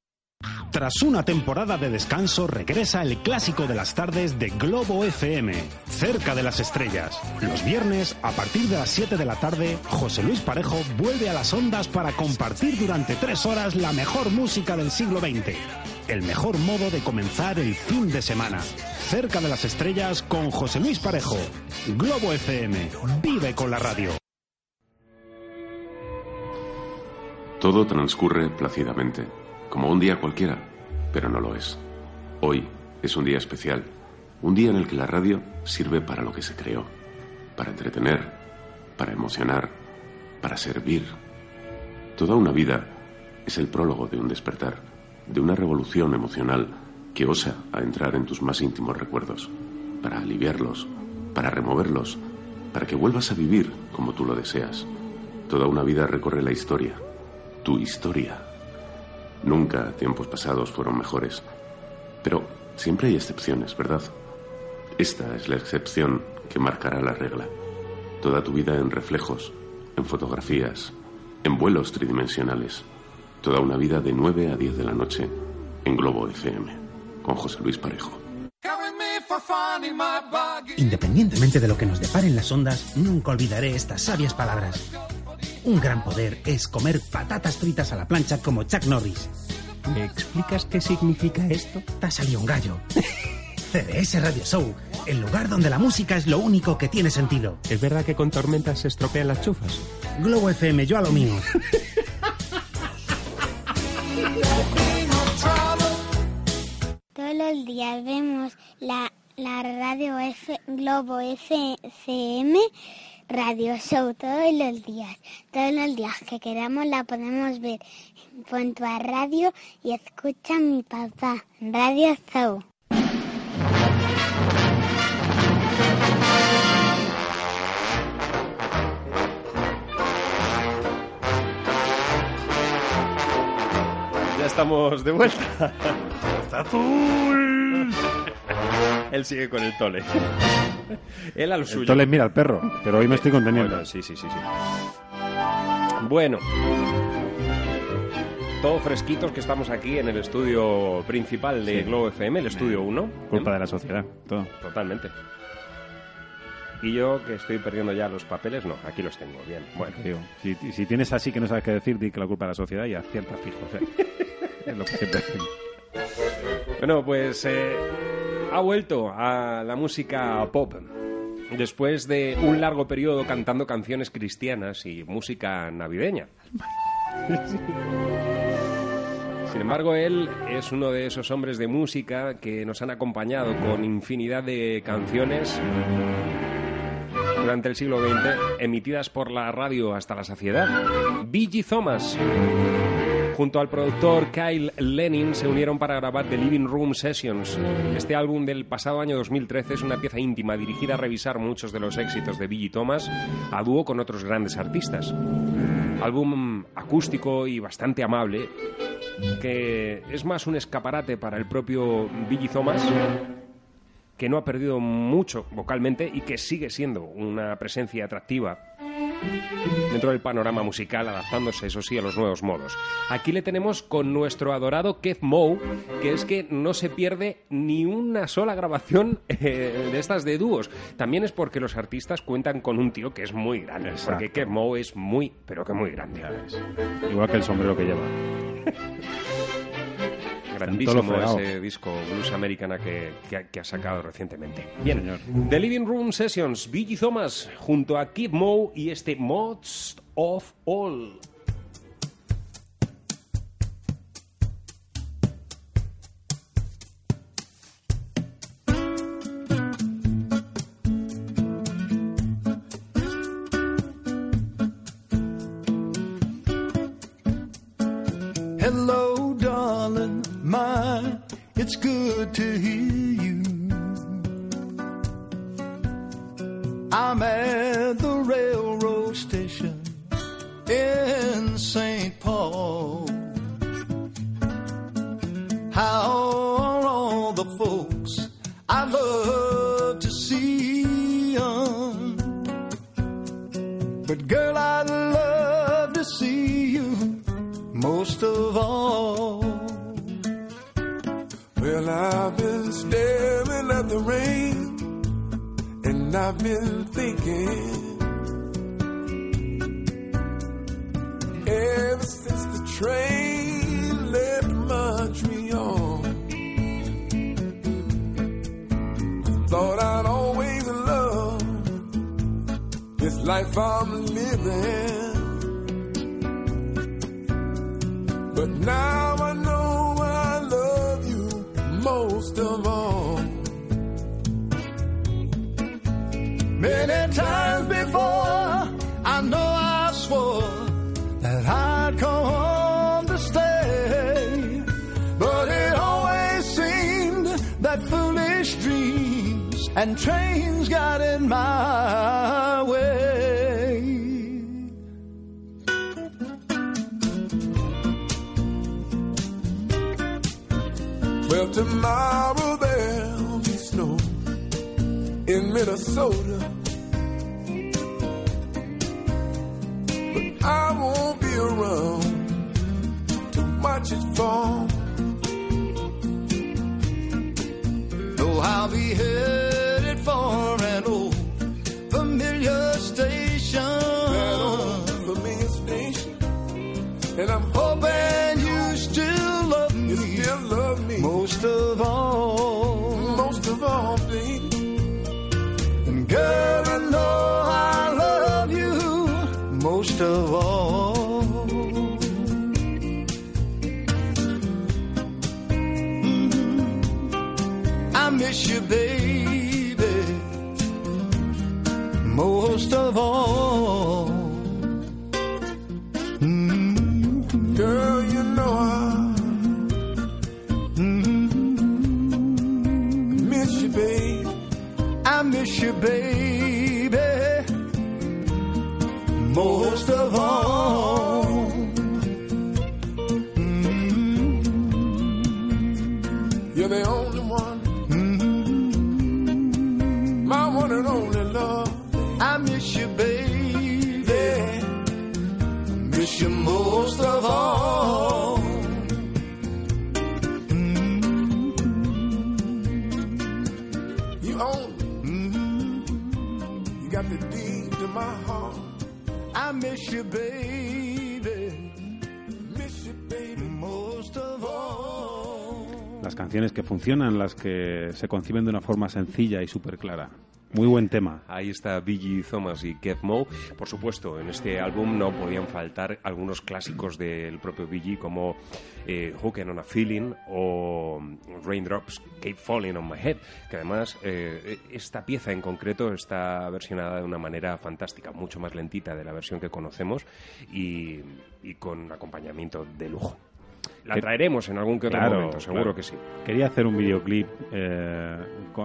Tras una temporada de descanso, regresa el clásico de las tardes de Globo FM, cerca de las estrellas. Los viernes, a partir de las 7 de la tarde, José Luis Parejo vuelve a las ondas para compartir durante tres horas la mejor música del siglo XX. El mejor modo de comenzar el fin de semana. Cerca de las estrellas con José Luis Parejo. Globo FM, vive con la radio. Todo transcurre plácidamente, como un día cualquiera, pero no lo es. Hoy es un día especial, un día en el que la radio sirve para lo que se creó, para entretener, para emocionar, para servir. Toda una vida es el prólogo de un despertar, de una revolución emocional que osa a entrar en tus más íntimos recuerdos, para aliviarlos, para removerlos, para que vuelvas a vivir como tú lo deseas. Toda una vida recorre la historia, tu historia. Nunca tiempos pasados fueron mejores, pero siempre hay excepciones, ¿verdad? Esta es la excepción que marcará la regla. Toda tu vida en reflejos, en fotografías, en vuelos tridimensionales. Toda una vida de 9 a 10 de la noche en Globo FM, con José Luis Parejo. Independientemente de lo que nos deparen las ondas, nunca olvidaré estas sabias palabras. Un gran poder es comer patatas fritas a la plancha como Chuck Norris. ¿Me explicas qué significa esto? Te ha salido un gallo. CDS Radio Show, el lugar donde la música es lo único que tiene sentido. ¿Es verdad que con tormentas se estropean las chufas? Globo FM, yo a lo mío. Todos los días vemos la, la radio F, Globo FM Radio Show, todos los días. Todos los días que queramos la podemos ver. Pon tu a radio y escucha mi papá. Radio Show. Estamos de vuelta. ¡Está azul! Él sigue con el tole. Él a lo suyo. Entonces mira al perro, pero hoy me estoy conteniendo. Bueno, sí, sí, sí, sí. Bueno. Todo fresquitos que estamos aquí en el estudio principal de Sí. Globo FM, el estudio 1. Culpa de la sociedad, todo. Totalmente. Y yo, que estoy perdiendo ya los papeles, no, aquí los tengo, bien. Bueno, Tío, si, si tienes así que no sabes qué decir, di que la culpa de la sociedad y acierta fijo. ¿eh? es lo que siempre decimos. Bueno, pues eh, ha vuelto a la música pop. Después de un largo periodo cantando canciones cristianas y música navideña. Sin embargo, él es uno de esos hombres de música que nos han acompañado con infinidad de canciones durante el siglo XX, emitidas por la radio hasta la saciedad. B.G. Thomas, junto al productor Kyle Lenin, se unieron para grabar The Living Room Sessions. Este álbum del pasado año 2013 es una pieza íntima dirigida a revisar muchos de los éxitos de B.G. Thomas a dúo con otros grandes artistas. Álbum acústico y bastante amable, que es más un escaparate para el propio B.G. Thomas que no ha perdido mucho vocalmente y que sigue siendo una presencia atractiva dentro del panorama musical, adaptándose, eso sí, a los nuevos modos. Aquí le tenemos con nuestro adorado Kev Moe, que es que no se pierde ni una sola grabación eh, de estas de dúos. También es porque los artistas cuentan con un tío que es muy grande, porque Kev Moe es muy, pero que muy grande. Igual que el sombrero que lleva. Grandísimo ese disco Blues Americana que, que ha- que ha sacado recientemente. Bien, The Living Room Sessions, B.G. Thomas junto a Kid Moe y este Most of All. To hear most of all. Las canciones que funcionan, las que se conciben de una forma sencilla y súper clara. Muy buen tema. Ahí está Biggie Thomas y Kev Moe. Por supuesto, en este álbum no podían faltar algunos clásicos del propio Biggie como eh, Hooking on a Feeling o Raindrops Keep Falling on My Head, que además eh, esta pieza en concreto está versionada de una manera fantástica, mucho más lentita de la versión que conocemos y, y con acompañamiento de lujo. La traeremos en algún que otro Claro, momento, seguro claro. que sí. Quería hacer un videoclip eh,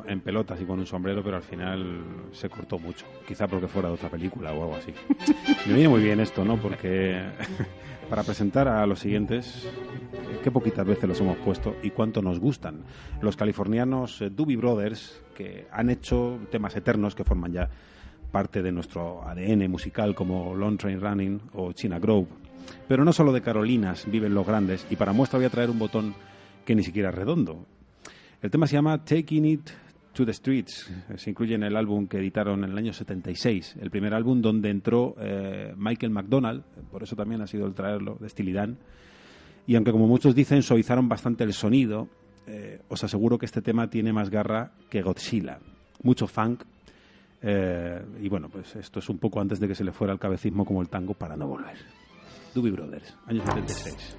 en pelotas y con un sombrero, pero al final se cortó mucho. Quizá porque fuera de otra película o algo así. Me viene muy bien esto, ¿no? Porque para presentar a los siguientes, qué poquitas veces los hemos puesto y cuánto nos gustan. Los californianos eh, Doobie Brothers, que han hecho temas eternos que forman ya parte de nuestro ADN musical como Long Train Running o China Grove. Pero no solo de Carolinas viven los grandes y para muestra voy a traer un botón que ni siquiera es redondo. El tema se llama Taking It to the Streets. Se incluye en el álbum que editaron en el año 76, el primer álbum donde entró eh, Michael McDonald, por eso también ha sido el traerlo, de Steely Dan. Y aunque como muchos dicen suavizaron bastante el sonido, eh, os aseguro que este tema tiene más garra que Godzilla. Mucho funk. eh, y bueno, pues esto es un poco antes de que se le fuera el cabecismo como el tango para no volver. Doobie Brothers, año 76.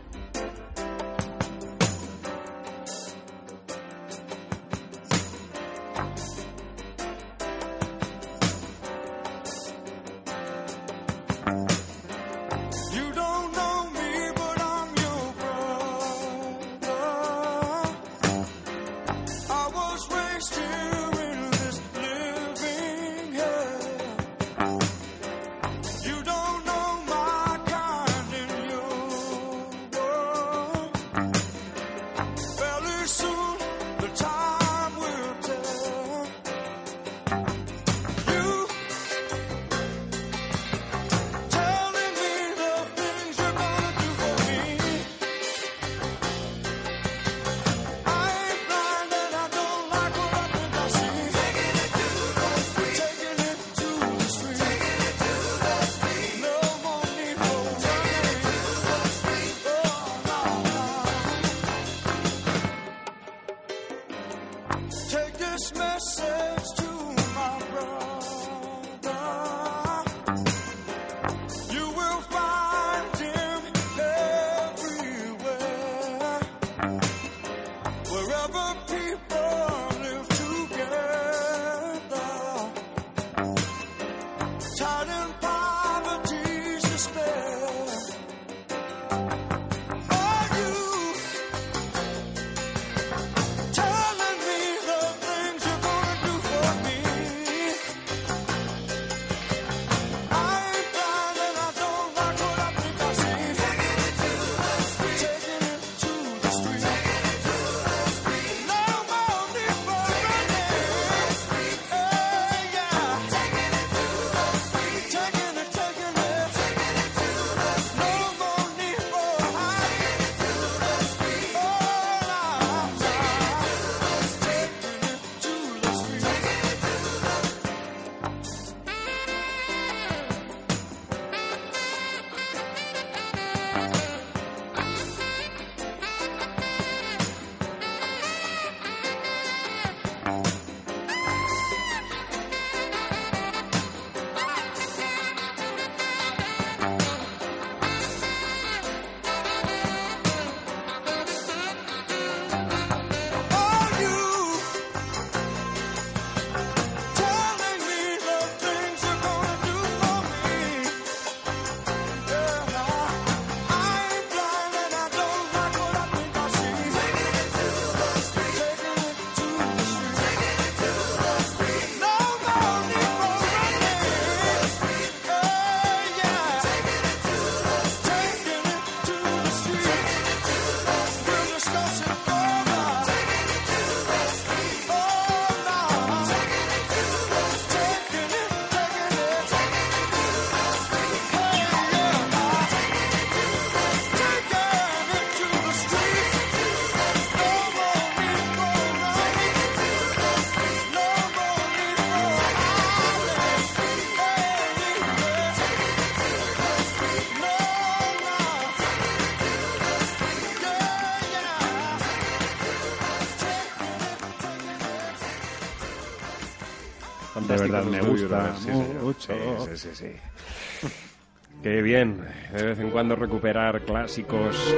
Verdad, me gusta mucho. Sí, sí, sí. Qué bien, de vez en cuando recuperar clásicos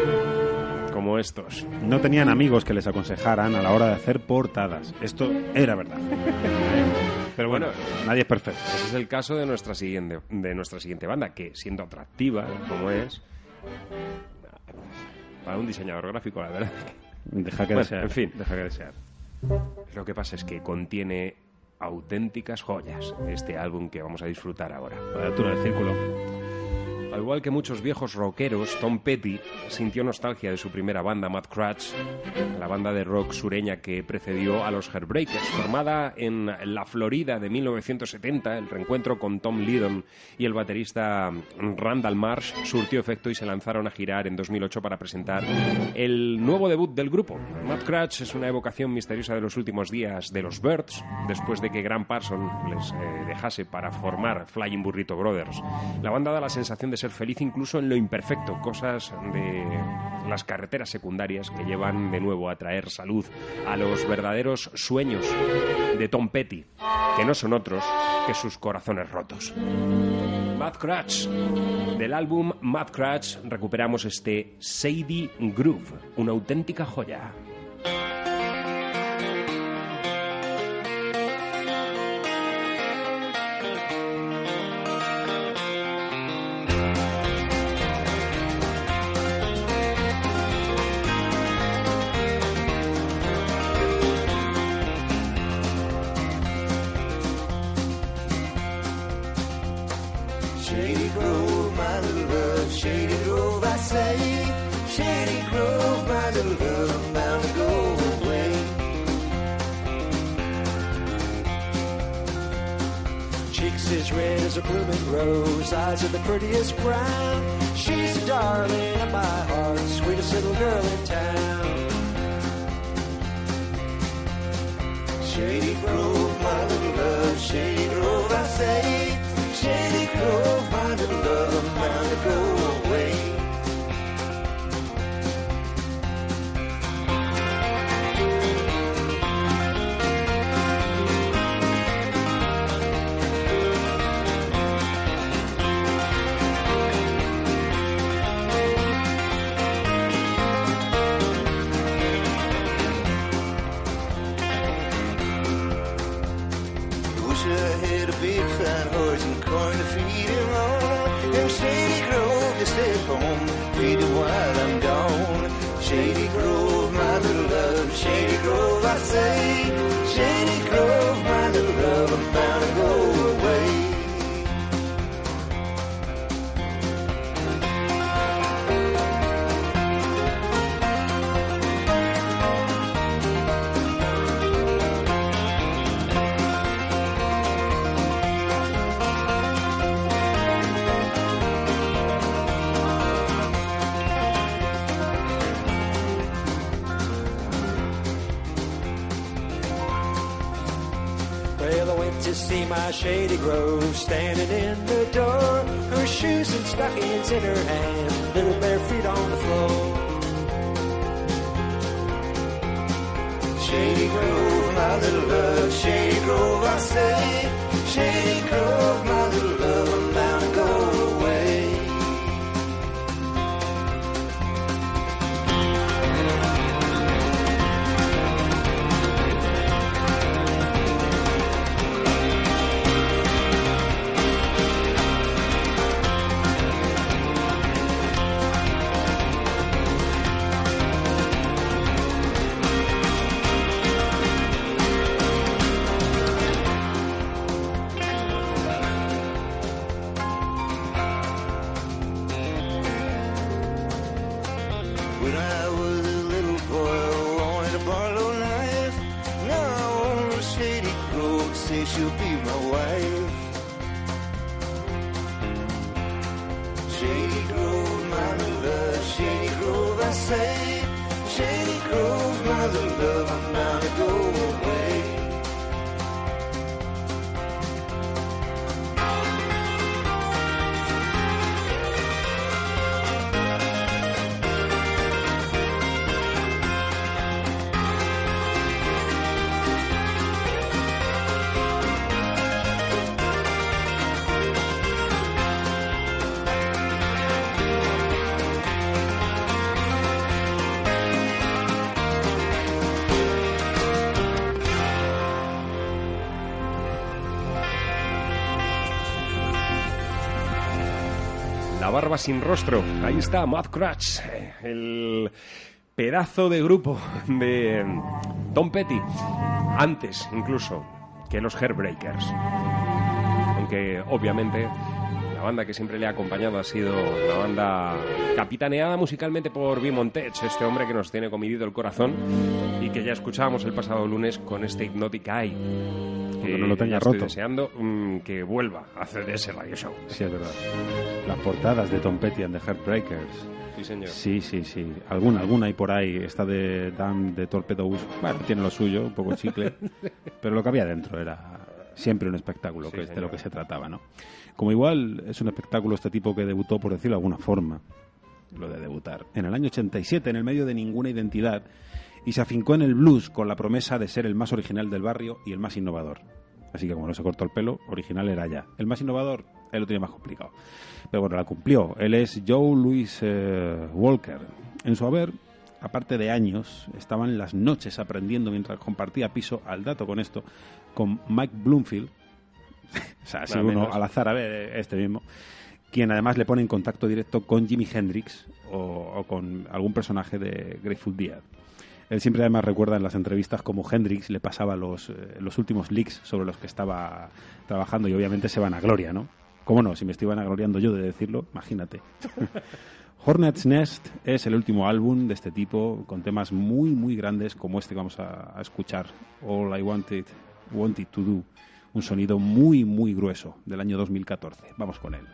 como estos. No tenían amigos que les aconsejaran a la hora de hacer portadas. Esto era verdad. Pero bueno, nadie es perfecto. Ese es el caso de nuestra siguiente, de nuestra siguiente banda, que siendo atractiva como es, para un diseñador gráfico, la verdad. Deja que Bueno, desear. En fin, Deja que desear. Lo que pasa es que contiene auténticas joyas este álbum que vamos a disfrutar ahora. Cuadratura del círculo. Al igual que muchos viejos rockeros, Tom Petty sintió nostalgia de su primera banda, Mad Crutch, la banda de rock sureña que precedió a los Heartbreakers. Formada en la Florida de 1970, el reencuentro con Tom Lydon y el baterista Randall Marsh surtió efecto y se lanzaron a girar en 2008 para presentar el nuevo debut del grupo. Mad Crutch es una evocación misteriosa de los últimos días de los Birds, después de que Grant Parson les eh, dejase para formar Flying Burrito Brothers. La banda da la sensación de ser feliz incluso en lo imperfecto, cosas de las carreteras secundarias que llevan de nuevo a traer salud a los verdaderos sueños de Tom Petty, que no son otros que sus corazones rotos. Mad Crutch. Del álbum Mad Crutch recuperamos este Sadie Groove, una auténtica joya. Blooming rose, eyes are the prettiest brown. She's a darling of my heart, sweetest little girl in town. Shady Grove, my little love, Shady Grove, I say. Shady Grove, my little love, I'm bound to go say. Shady Grove standing in the door. Her shoes and stockings in her hand, little bare feet on the floor. Shady Grove, my little love, Shady Grove, I say. Shady Grove, my little barba sin rostro. Ahí está, Matt Crutch, el pedazo de grupo de Tom Petty. Antes, incluso, que los Hairbreakers. Aunque, obviamente, la banda que siempre le ha acompañado ha sido la banda capitaneada musicalmente por Bimon Tech, este hombre que nos tiene comido el corazón y que ya escuchábamos el pasado lunes con este Hypnotic Eye. Aunque no lo tenga ya estoy roto. deseando mm, que vuelva a hacer ese radio show. Sí, es verdad. Las portadas de Tom Petty and the Heartbreakers. Sí, señor. Sí, sí, sí. Alguna, alguna hay por ahí. Esta de Dan de Torpedoes, bueno, tiene lo suyo, un poco chicle. pero lo que había dentro era siempre un espectáculo, que es de lo que se trataba, ¿no? Como igual es un espectáculo este tipo que debutó, por decirlo de alguna forma, lo de debutar, en el año 87, en el medio de ninguna identidad, y se afincó en el blues con la promesa de ser el más original del barrio y el más innovador. Así que como no se cortó el pelo, original era ya. El más innovador, él lo tenía más complicado. Pero bueno, la cumplió. Él es Joe Louis eh, Walker. En su haber, aparte de años, estaban las noches aprendiendo mientras compartía piso, al dato con esto, con Mike Bloomfield. o sea, así uno menos. al azar, a ver, este mismo. Quien además le pone en contacto directo con Jimi Hendrix o, o con algún personaje de Grateful Dead. Él siempre además recuerda en las entrevistas como Hendrix le pasaba los, eh, los últimos leaks sobre los que estaba trabajando y obviamente se van a gloria, ¿no? ¿Cómo no? Si me estoy vanagloriando yo de decirlo, imagínate. Hornet's Nest es el último álbum de este tipo con temas muy, muy grandes como este que vamos a, a escuchar, All I Wanted, Wanted to Do. Un sonido muy, muy grueso del año 2014. Vamos con él.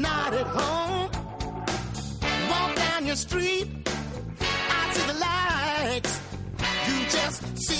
Not at home walk down your street, I see the lights. You just sitting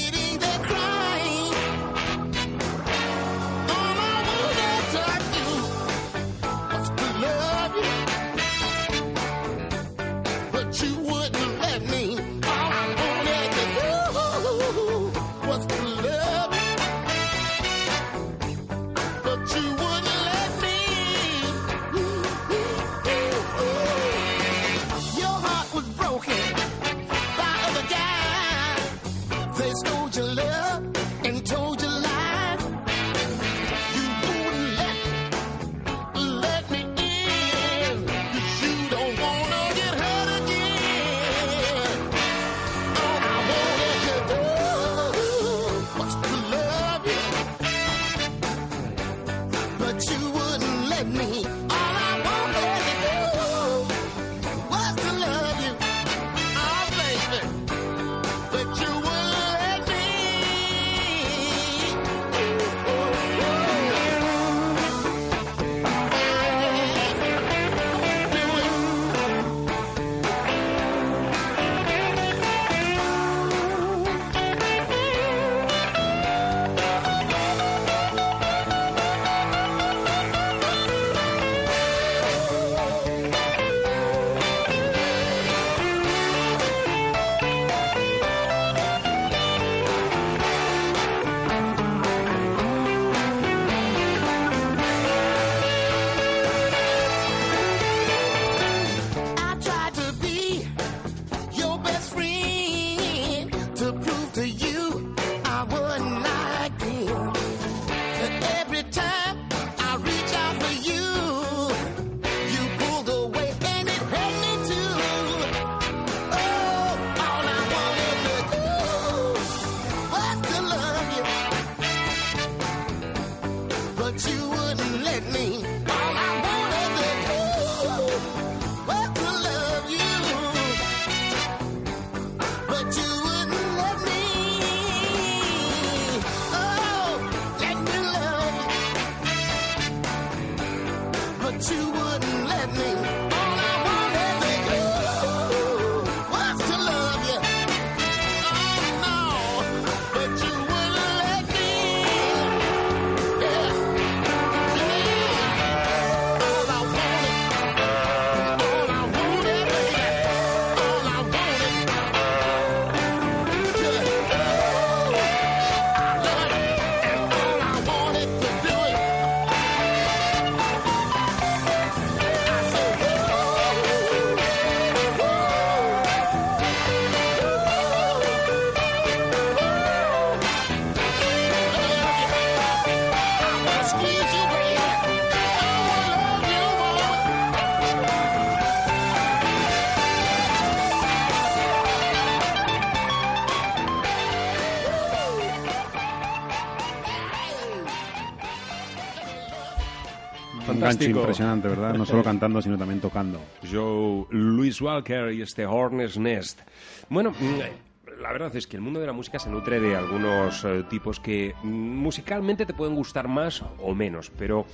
fantástico. impresionante, ¿verdad? No solo cantando, sino también tocando. Joe Louis Walker y este Hornet's Nest. Bueno, mm, la verdad es que el mundo de la música se nutre de algunos eh, tipos que musicalmente te pueden gustar más o menos, pero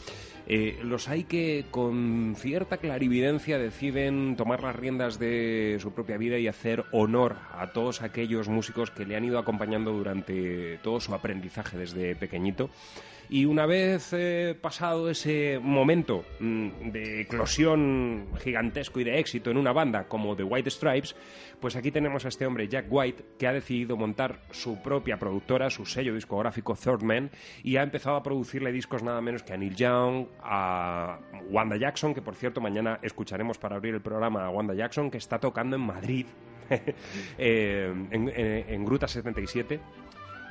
eh, los hay que con cierta clarividencia deciden tomar las riendas de su propia vida y hacer honor a todos aquellos músicos que le han ido acompañando durante todo su aprendizaje desde pequeñito. Y una vez eh, pasado ese momento mm, de eclosión gigantesco y de éxito en una banda como The White Stripes, pues aquí tenemos a este hombre, Jack White, que ha decidido montar su propia productora, su sello discográfico Third Man, y ha empezado a producirle discos nada menos que a Neil Young, a Wanda Jackson, que por cierto mañana escucharemos para abrir el programa a Wanda Jackson, que está tocando en Madrid, eh, en, en- en Gruta 77.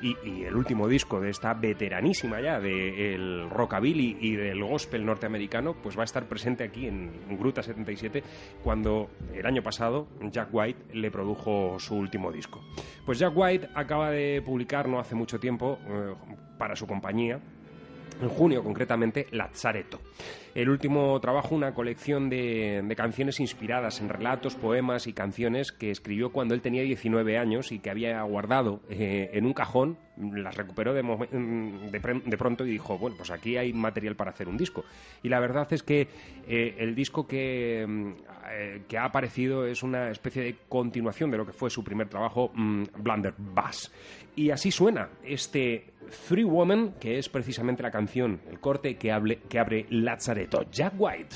Y, el último disco de esta veteranísima ya del rockabilly y del gospel norteamericano, pues va a estar presente aquí en Gruta 77 cuando el año pasado Jack White le produjo su último disco. Pues Jack White acaba de publicar no hace mucho tiempo eh, para su compañía, en junio concretamente, Lazzaretto. El último trabajo, una colección de, canciones inspiradas en relatos, poemas y canciones que escribió cuando él tenía 19 años y que había guardado eh, en un cajón, las recuperó de, mm, de pronto y dijo, bueno, pues aquí hay material para hacer un disco. Y la verdad es que eh, el disco que, mm, eh, que ha aparecido es una especie de continuación de lo que fue su primer trabajo, mm, Blunderbuss. Y así suena este Three Woman, que es precisamente la canción, el corte que, hable- que abre Lazzaretto. Jack White.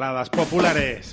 Baladas populares.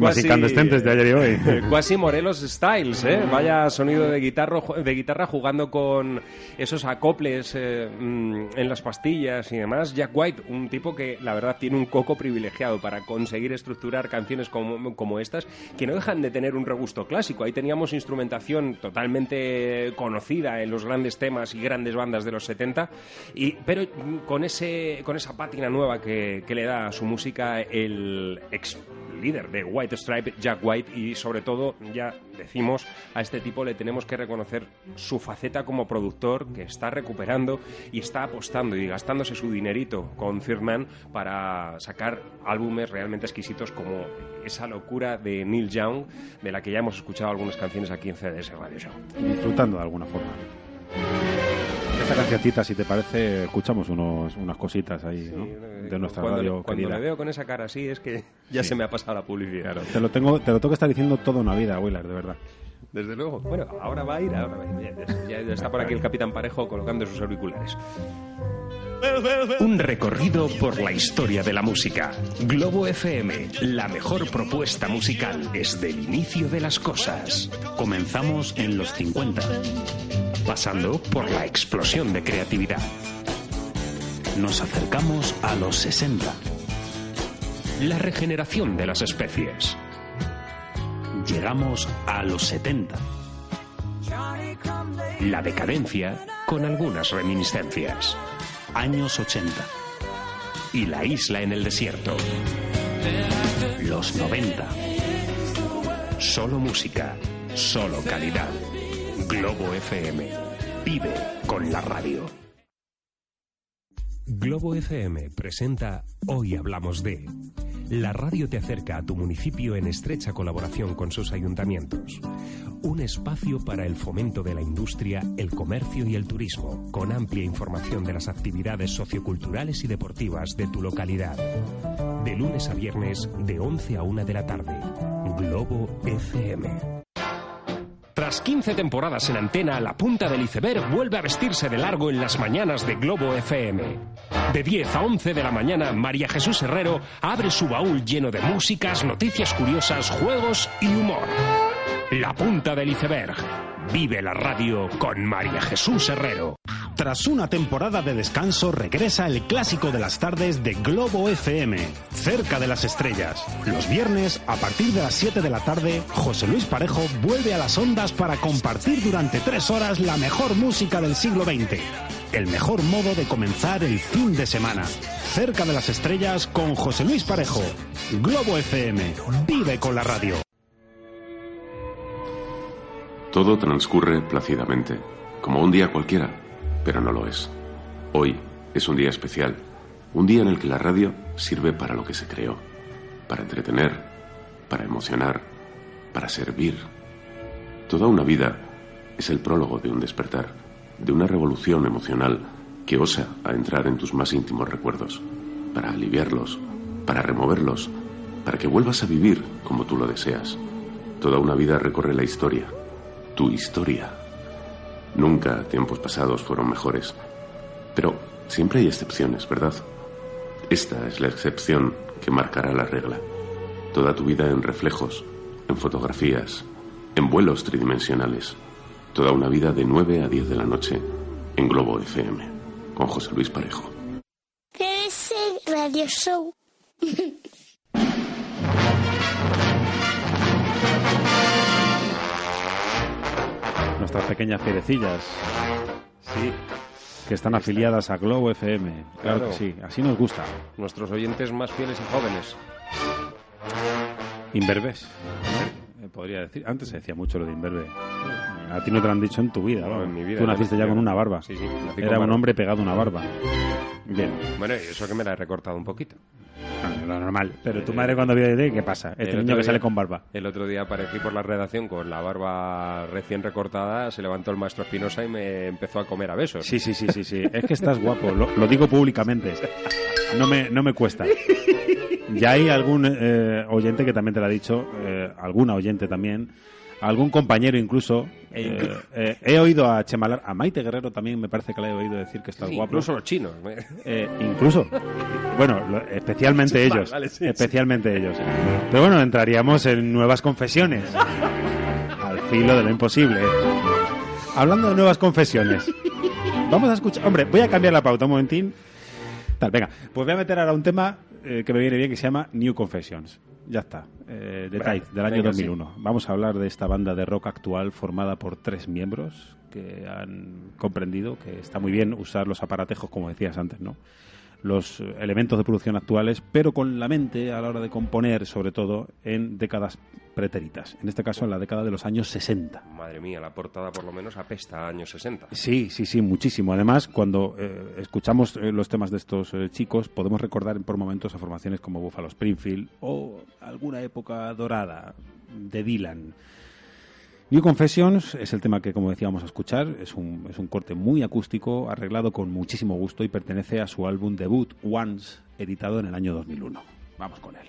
Temas incandescentes de ayer y hoy. Cuasi Morelos Styles, ¿eh? Vaya sonido de guitarra, de guitarra jugando con esos acoples eh, mm, en las pastillas y demás. Jack White, un tipo que la verdad tiene un coco privilegiado para conseguir estructurar canciones como, como estas, que no dejan de tener un regusto clásico. Ahí teníamos instrumentación totalmente conocida en los grandes temas y grandes bandas de los 70, y, pero mm, con, ese, con esa pátina nueva que, que le da a su música el ex líder de White Stripe, Jack White, y sobre todo, ya decimos, a este tipo le tenemos que reconocer su faceta como productor que está recuperando y está apostando y gastándose su dinerito con Third Man para sacar álbumes realmente exquisitos como esa locura de Neil Young, de la que ya hemos escuchado algunas canciones aquí en CDS Radio Show. Disfrutando de alguna forma. Esta cancioncita, si te parece, escuchamos unos, unas cositas ahí, ¿no? De nuestra cuando, radio cuando querida. le veo con esa cara así es que ya Sí. se me ha pasado la publicidad. Te lo tengo, te lo tengo que estar diciendo toda una vida, Willard, de verdad. Desde luego. Bueno, ahora va a ir, ahora va a ir. Ya, ya está por aquí el Capitán Parejo colocando sus auriculares. Un recorrido por la historia de la música. Globo FM, la mejor propuesta musical desde el inicio de las cosas. Comenzamos en los 50. Pasando por la explosión de creatividad. Nos acercamos a los 60. La regeneración de las especies. Llegamos a los 70. La decadencia con algunas reminiscencias. Años 80. Y la isla en el desierto. Los 90. Solo música, solo calidad. Globo FM. Vive con la radio. Globo FM presenta Hoy Hablamos de. La radio te acerca a tu municipio en estrecha colaboración con sus ayuntamientos. Un espacio para el fomento de la industria, el comercio y el turismo, con amplia información de las actividades socioculturales y deportivas de tu localidad. De lunes a viernes, de 11 a 1 de la tarde. Globo FM. Tras 15 temporadas en antena, la punta del iceberg vuelve a vestirse de largo en las mañanas de Globo FM. De 10 a 11 de la mañana, María Jesús Herrero abre su baúl lleno de músicas, noticias curiosas, juegos y humor. La punta del iceberg. Vive la radio con María Jesús Herrero. Tras una temporada de descanso, regresa el clásico de las tardes de Globo FM, cerca de las estrellas. Los viernes, a partir de las 7 de la tarde, José Luis Parejo vuelve a las ondas para compartir durante tres horas la mejor música del siglo XX. El mejor modo de comenzar el fin de semana. Cerca de las estrellas con José Luis Parejo. Globo FM. Vive con la radio. Todo transcurre plácidamente, como un día cualquiera, pero no lo es. Hoy es un día especial, un día en el que la radio sirve para lo que se creó, para entretener, para emocionar, para servir. Toda una vida es el prólogo de un despertar, de una revolución emocional que osa a entrar en tus más íntimos recuerdos, para aliviarlos, para removerlos, para que vuelvas a vivir como tú lo deseas. Toda una vida recorre la historia, tu historia. Nunca tiempos pasados fueron mejores, pero siempre hay excepciones, ¿verdad? Esta es la excepción que marcará la regla. Toda tu vida en reflejos, en fotografías, en vuelos tridimensionales. Toda una vida de 9 a 10 de la noche en Globo FM, con José Luis Parejo. Radio show. Nuestras pequeñas fierecillas. Sí. Que están afiliadas a Globo FM. Claro, Claro. que sí, así nos gusta. Nuestros oyentes más fieles y jóvenes. Imberbes. Podría decir. Antes se decía mucho lo de imberbe. A ti no te lo han dicho en tu vida. No, en mi vida Tú naciste ya con una barba. Sí, sí, Era un barba. hombre pegado a una barba. Bien. Bueno, y eso que me la he recortado un poquito. Ah, Lo normal. Pero tu madre cuando vio de ¿qué pasa? Este El niño que día- sale con barba. El otro día aparecí por la redacción con la barba recién recortada, se levantó el maestro Espinosa y me empezó a comer a besos. Sí, sí, sí, sí, sí. Es que estás guapo. Lo, lo digo públicamente. No me, no me cuesta. Ya hay algún eh, oyente que también te lo ha dicho, eh, alguna oyente también, algún compañero incluso. Eh, eh, he oído a Chemalar, a Maite Guerrero también me parece que le he oído decir que está Sí, guapo. incluso los chinos. Eh, incluso. Bueno, lo- especialmente ellos. vale, sí, especialmente ellos. Pero bueno, entraríamos en nuevas confesiones. Al filo de lo imposible. Hablando de nuevas confesiones. Vamos a escuchar. Hombre, voy a cambiar la pauta un momentín. Tal, venga. Pues voy a meter ahora un tema eh, que me viene bien que se llama New Confessions. Ya está. Eh, de Tide, del año venga, 2001. Vamos a hablar de esta banda de rock actual formada por tres miembros que han comprendido que está muy bien usar los aparatejos, como decías antes, ¿no? Los elementos de producción actuales, pero con la mente a la hora de componer, sobre todo en décadas pretéritas. En este caso, en la década de los años 60. Madre mía, la portada por lo menos apesta a años 60. Sí, sí, sí, muchísimo. Además, cuando eh, escuchamos eh, los temas de estos eh, chicos, podemos recordar por momentos a formaciones como Buffalo Springfield o alguna época dorada de Dylan. New Confessions es el tema que, como decíamos, a escuchar. Es un, es un corte muy acústico, arreglado con muchísimo gusto y pertenece a su álbum debut, Once, editado en el año 2001. Vamos con él.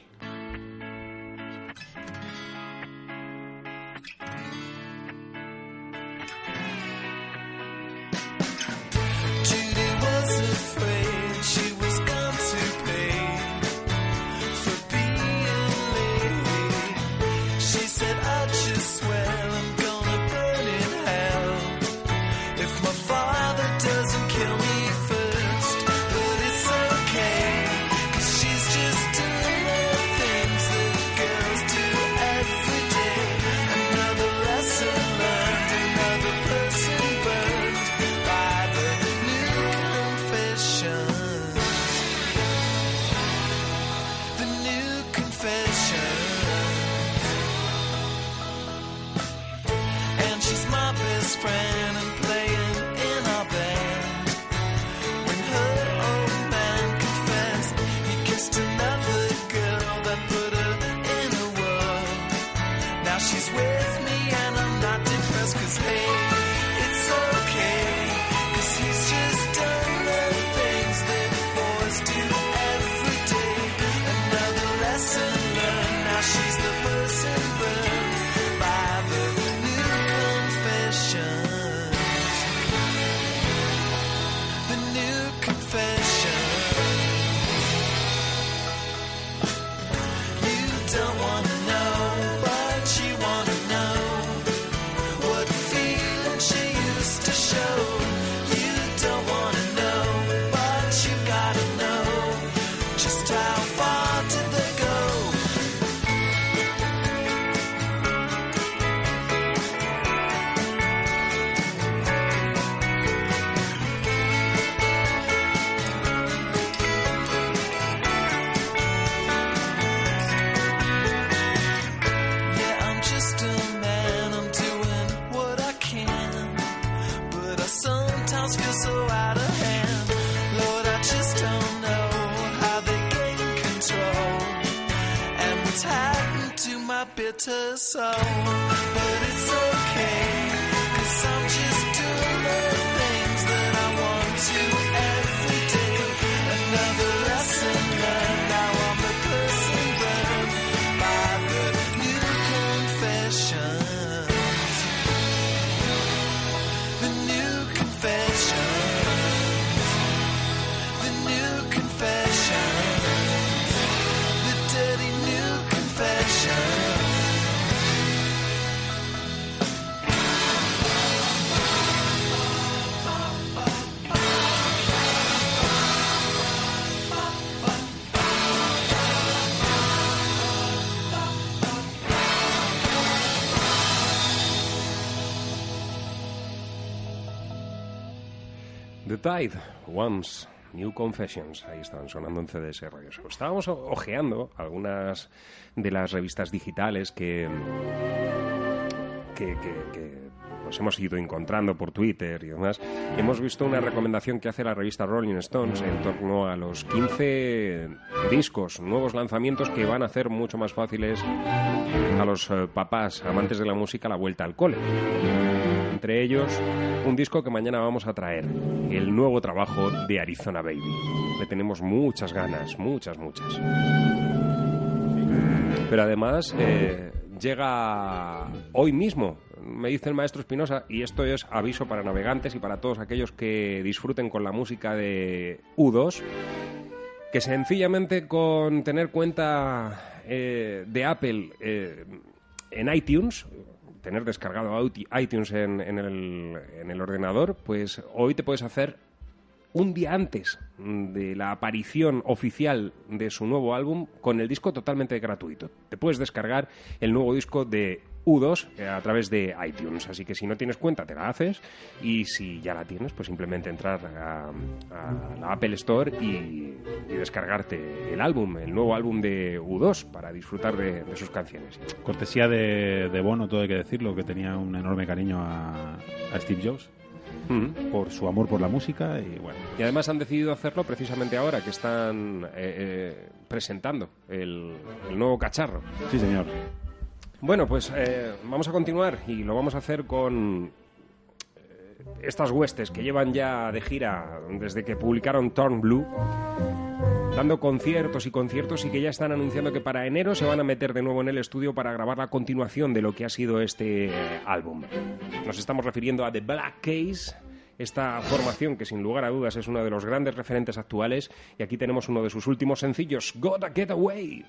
Once, New Confessions, ahí están sonando en CDS Radio. Estábamos ojeando algunas de las revistas digitales que, que- que hemos ido encontrando por Twitter y demás. Hemos visto una recomendación que hace la revista Rolling Stones en torno a los 15 discos, nuevos lanzamientos que van a hacer mucho más fáciles a los eh, papás amantes de la música la vuelta al cole. Entre ellos, un disco que mañana vamos a traer, el nuevo trabajo de Arizona Baby. Le tenemos muchas ganas, muchas, muchas. Pero además, eh, llega hoy mismo, me dice el maestro Espinosa, y esto es aviso para navegantes y para todos aquellos que disfruten con la música de U2, que sencillamente con tener cuenta eh, de Apple eh, en iTunes, tener descargado iTunes en, en el, en el ordenador, pues hoy te puedes hacer un día antes de la aparición oficial de su nuevo álbum con el disco totalmente gratuito. Te puedes descargar el nuevo disco de U2 eh, a través de iTunes. Así que si no tienes cuenta, te la haces. Y si ya la tienes, pues simplemente entrar a, a la Apple Store y, y descargarte el álbum, el nuevo álbum de U2, para disfrutar de, de sus canciones. Cortesía de, de Bono, todo hay que decirlo, que tenía un enorme cariño a, a Steve Jobs por su amor por la música y bueno. Y además han decidido hacerlo precisamente ahora que están eh, eh, presentando el, el nuevo cacharro. Sí, señor. Bueno, pues eh, vamos a continuar y lo vamos a hacer con eh, estas huestes que llevan ya de gira desde que publicaron Torn Blue, dando conciertos y conciertos y que ya están anunciando que para enero se van a meter de nuevo en el estudio para grabar la continuación de lo que ha sido este eh, álbum. Nos estamos refiriendo a The Black Case. Esta formación que sin lugar a dudas es uno de los grandes referentes actuales y aquí tenemos uno de sus últimos sencillos, Gotta Get Away.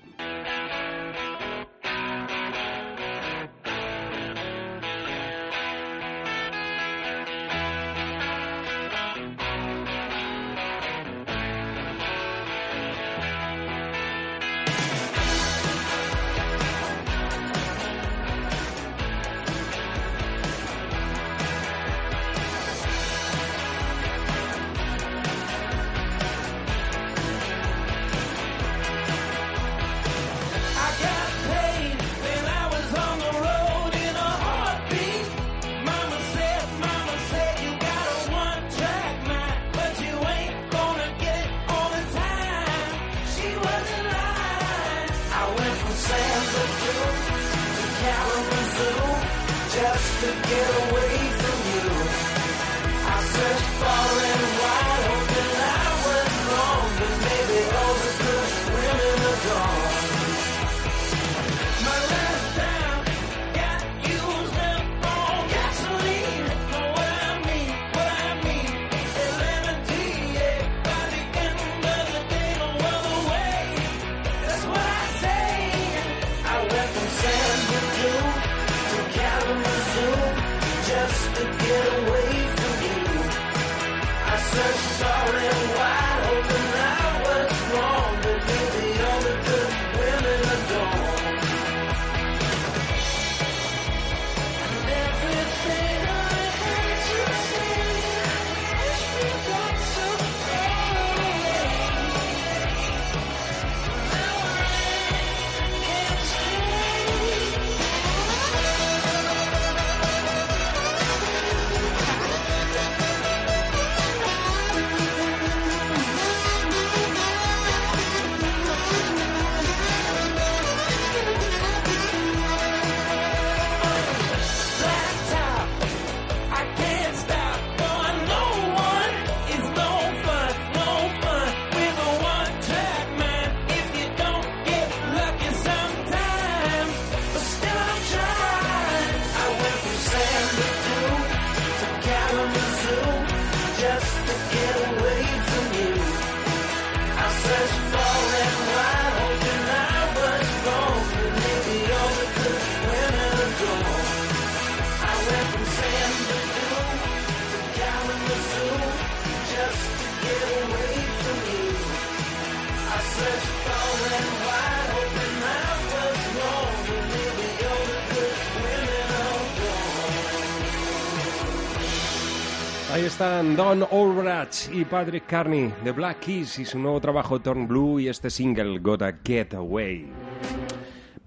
Están Don Ulrich y Patrick Carney de Black Keys y su nuevo trabajo Torn Blue y este single Gotta Get Away.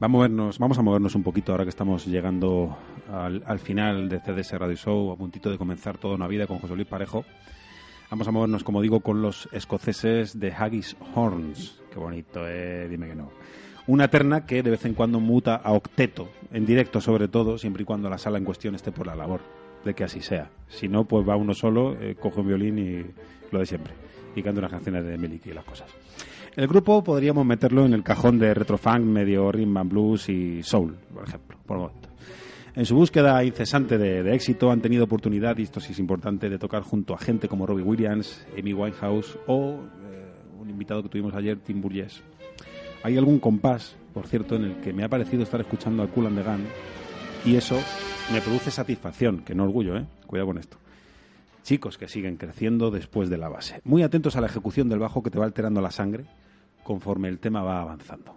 Va a movernos, vamos a movernos un poquito ahora que estamos llegando al, al final de CDS Radio Show, a puntito de comenzar toda una vida con José Luis Parejo. Vamos a movernos, como digo, con los escoceses de Haggis Horns. Qué bonito, eh, dime que no. Una terna que de vez en cuando muta a octeto, en directo sobre todo, siempre y cuando la sala en cuestión esté por la labor. De que así sea. Si no, pues va uno solo, eh, coge un violín y lo de siempre. Y canta unas canciones de Miliki y las cosas. El grupo podríamos meterlo en el cajón de retrofunk, medio rhythm and blues y soul, por ejemplo, por el momento. En su búsqueda incesante de, de éxito han tenido oportunidad, y esto sí es importante, de tocar junto a gente como Robbie Williams, Amy Winehouse o eh, un invitado que tuvimos ayer, Tim Burgess. Hay algún compás, por cierto, en el que me ha parecido estar escuchando a Cool and the Gun y eso me produce satisfacción, que no orgullo, ¿eh? Cuidado con esto. Chicos que siguen creciendo después de la base. Muy atentos a la ejecución del bajo que te va alterando la sangre conforme el tema va avanzando.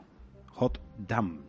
Hot Damn.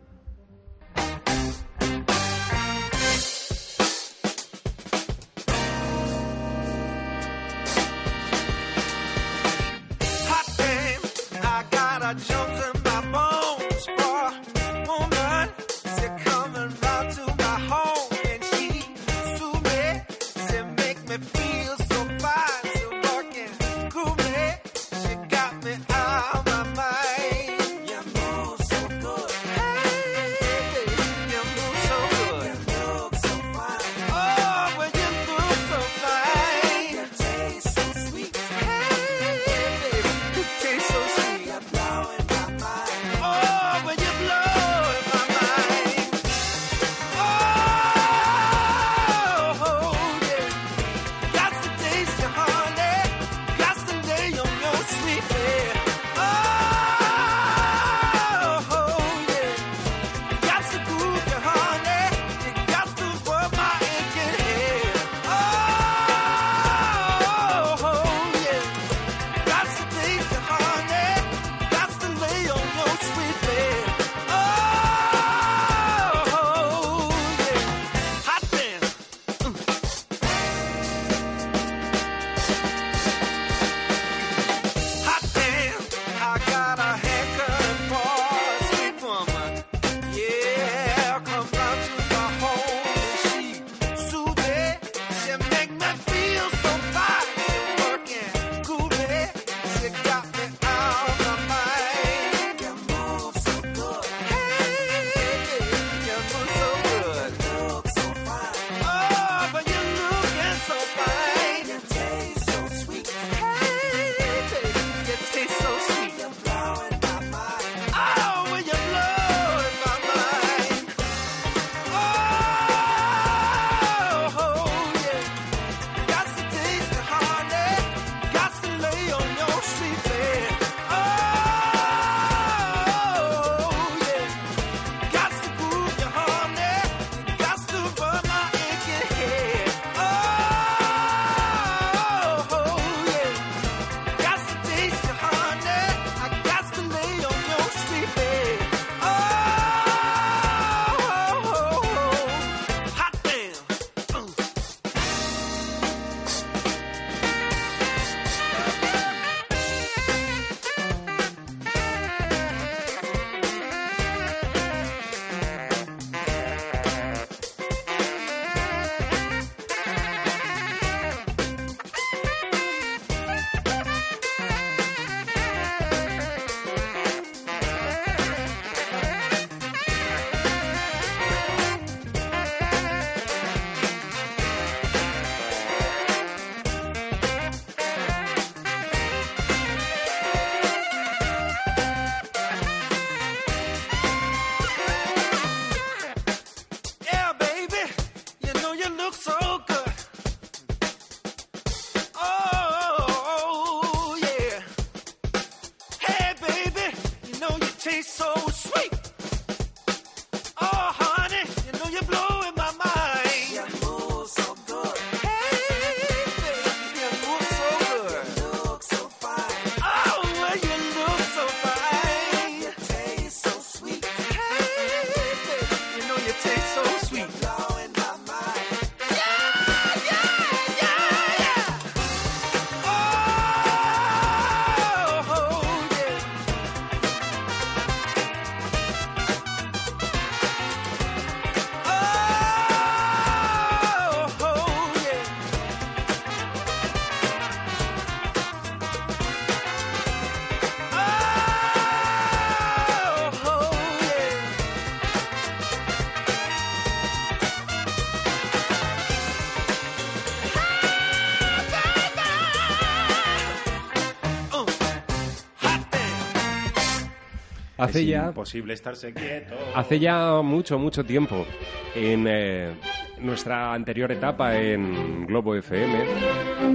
Hace Es ya imposible estarse quieto. Hace ya mucho, mucho tiempo, en eh, nuestra anterior etapa en Globo FM,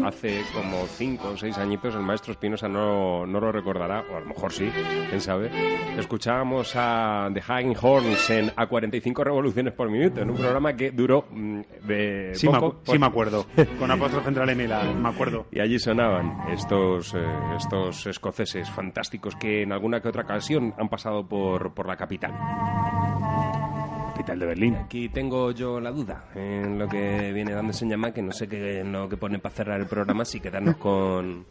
hace como cinco o seis añitos, el maestro Espinosa no, no lo recordará, o a lo mejor sí, quién sabe, escuchábamos a The Hanging Horns en a 45 revoluciones por minuto, en un programa que duró mm, de Sí, me, poco, acu- sí me acuerdo. Con apóstrofe M y la me acuerdo. y allí sonaban estos, eh, estos escoceses fantásticos que en alguna que otra ocasión han pasado por, por la capital. Aquí tengo yo la duda en lo que viene dando llama que no sé qué en lo que ponen para cerrar el programa, si quedarnos con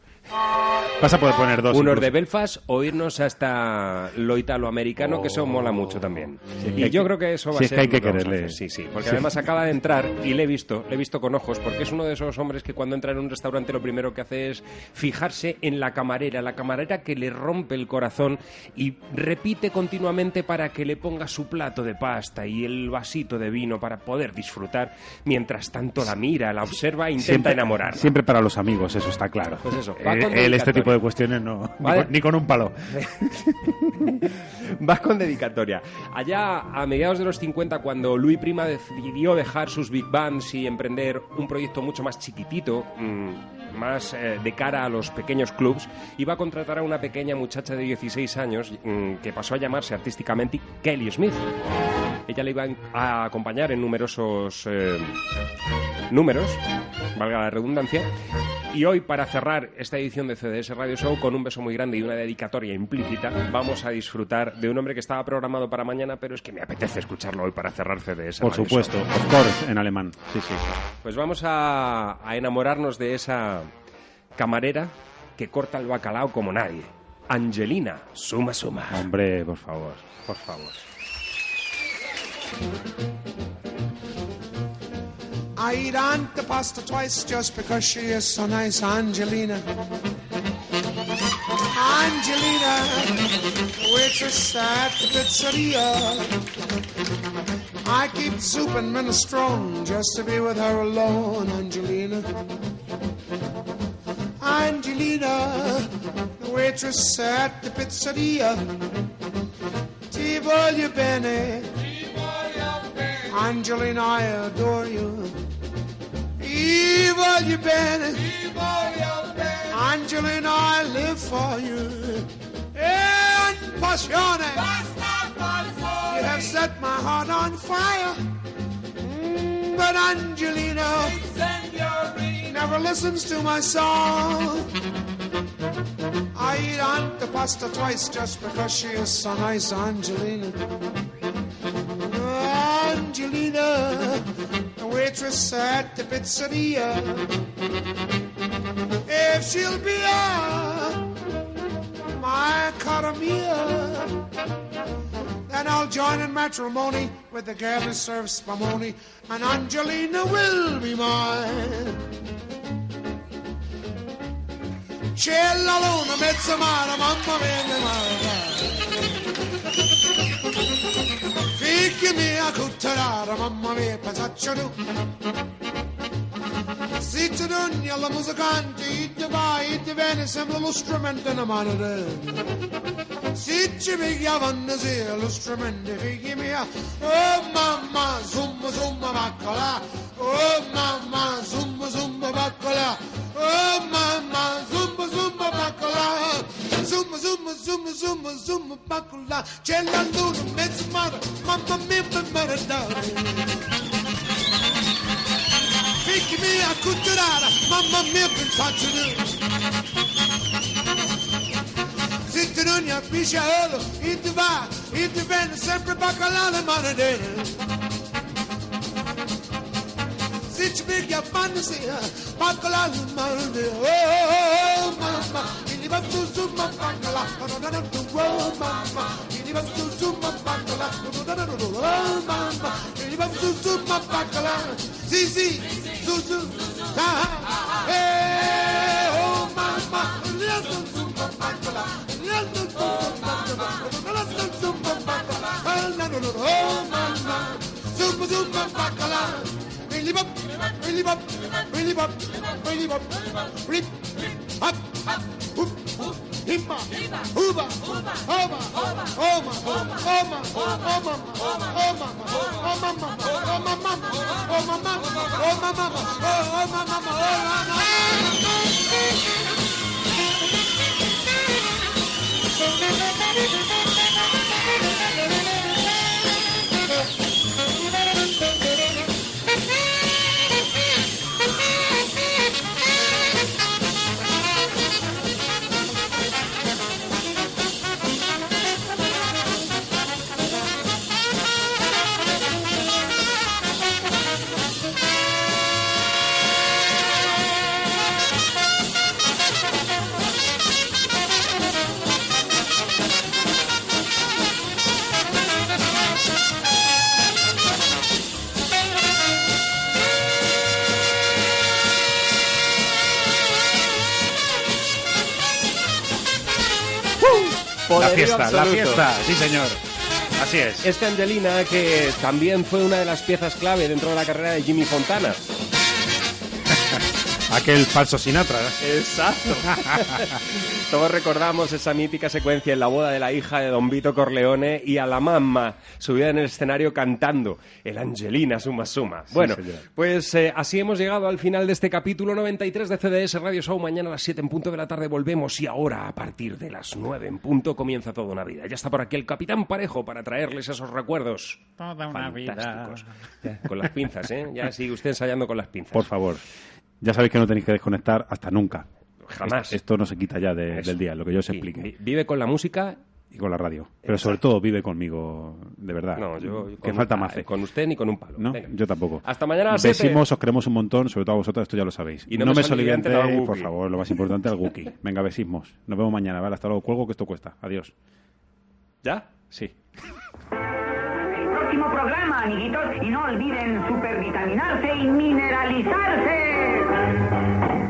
Vas a poder poner dos. unos incluso. de Belfast o irnos hasta lo italoamericano, que eso mola mucho también. Sí, y yo que- creo que eso va sí, a es que ser hay que quererle. Sí, sí, porque Sí. además acaba de entrar y le he visto, le he visto con ojos, porque es uno de esos hombres que cuando entra en un restaurante lo primero que hace es fijarse en la camarera, la camarera que le rompe el corazón y repite continuamente para que le ponga su plato de pasta y el vasito de vino para poder disfrutar, mientras tanto la mira, la observa e intenta Siempre- enamorarla. Siempre para los amigos, eso está claro. Pues eso, va Con él este tipo de cuestiones no. Ni, con, ni con un palo. Va con dedicatoria. Allá a mediados de los 50, cuando Louis Prima decidió dejar sus big bands y emprender un proyecto mucho más chiquitito, mm, más eh, de cara a los pequeños clubs, iba a contratar a una pequeña muchacha de 16 años mm, que pasó a llamarse artísticamente Kelly Smith. Ella le iba a acompañar en numerosos eh, números, valga la redundancia. Y hoy, para cerrar esta edición de CDS Radio Show con un beso muy grande y una dedicatoria implícita, vamos a disfrutar de un hombre que estaba programado para mañana, pero es que me apetece escucharlo hoy para cerrar CDS Por Radio supuesto. Show. Of course, en alemán. Sí, sí. Pues vamos a, a enamorarnos de esa camarera que corta el bacalao como nadie. Angelina, suma suma. Hombre, por favor. Por favor. I eat Aunt the pasta twice just because she is so nice, Angelina. Angelina, waitress at the pizzeria. I keep soup and minestrone just to be with her alone, Angelina. Angelina, the waitress at the pizzeria. Ti voglio bene. Angelina, I adore you. Ti voglio bene. Angelina, I live for you. And passione. You have set my heart on fire. Mm, But Angelina never listens to my song. I eat Aunt the pasta twice just because she is so nice, Angelina. Angelina, the waitress at the pizzeria. If she'll be a my cara mia, then I'll join in matrimony with the girl who serves spumoni, and Angelina will be mine. C'è luna, mezza mare, mamma mia, mare. Figli mia, cutterara, mamma mia, pasaccio tu. Si tu dogni alla musicante, ti vai, ti viene, sembra lo strumento in mano Si ci pigliavano sì, lo strumento, figli mia. Oh mamma, zumba, zumba, baccola. Oh mamma, zumba, zumba, baccola. Oh mamma, zoom zoom bakula chela lulu mesmar mama mi merda Fikmi akutturar mamma mi saçını Zittinun yakmış ya oğlum İndi var İndi ben sempre bakalalı manadın Sıçmık yapan mısın Bakalalı manadın Oh oh oh mama e li va su su ma baccalà, oh mamma, e li va su su ma baccalà. Sì, sì, su su, ah, ah, eh, oh mamma, e li va su su ma baccalà. Oh, mamma, zumba, zumba, bacala. Really bop, really bop, really bop, really bop, rip, hop, hoop, Himba, Uba, Oma, Oma, Oma, Oma, Oma, Oma, Oma, Oma, Oma, mama, Oma, mama, Oma, mama, Oma, mama, oh, Oma, mama, oh, La Poderío fiesta, la fiesta, sí señor. Así es. Este Angelina que también fue una de las piezas clave dentro de la carrera de Jimmy Fontana. Aquel falso Sinatra. Exacto. Todos recordamos esa mítica secuencia en la boda de la hija de Don Vito Corleone y a la mamá subida en el escenario cantando el Angelina Suma Suma. Bueno, señor. pues eh, así hemos llegado al final de este capítulo 93 de CDS Radio Show. Mañana a las 7 en punto de la tarde volvemos y ahora a partir de las 9 en punto comienza toda una vida. Ya está por aquí el Capitán Parejo para traerles esos recuerdos. Toda una vida. Fantásticos. Con las pinzas, ¿eh? Ya sigue usted ensayando con las pinzas. Por favor. Ya sabéis que no tenéis que desconectar hasta nunca. Jamás. Esto, esto no se quita ya de- del día, lo que yo os explique. vi- Vive con la música Y con la radio. Pero sobre todo vive conmigo, de verdad. No, yo- que falta más. con usted ni con un palo. No, Venga. yo tampoco. Hasta mañana a las. Besimos, os queremos un montón, sobre todo a vosotros, esto ya lo sabéis. Y no no me soliviantéis, por favor, lo más importante al Guki. Venga, besismos. Nos vemos mañana, ¿vale? Hasta luego, cuelgo que esto cuesta. Adiós. ¿Ya? Sí. Próximo programa, amiguitos, y no olviden supervitaminarse y mineralizarse.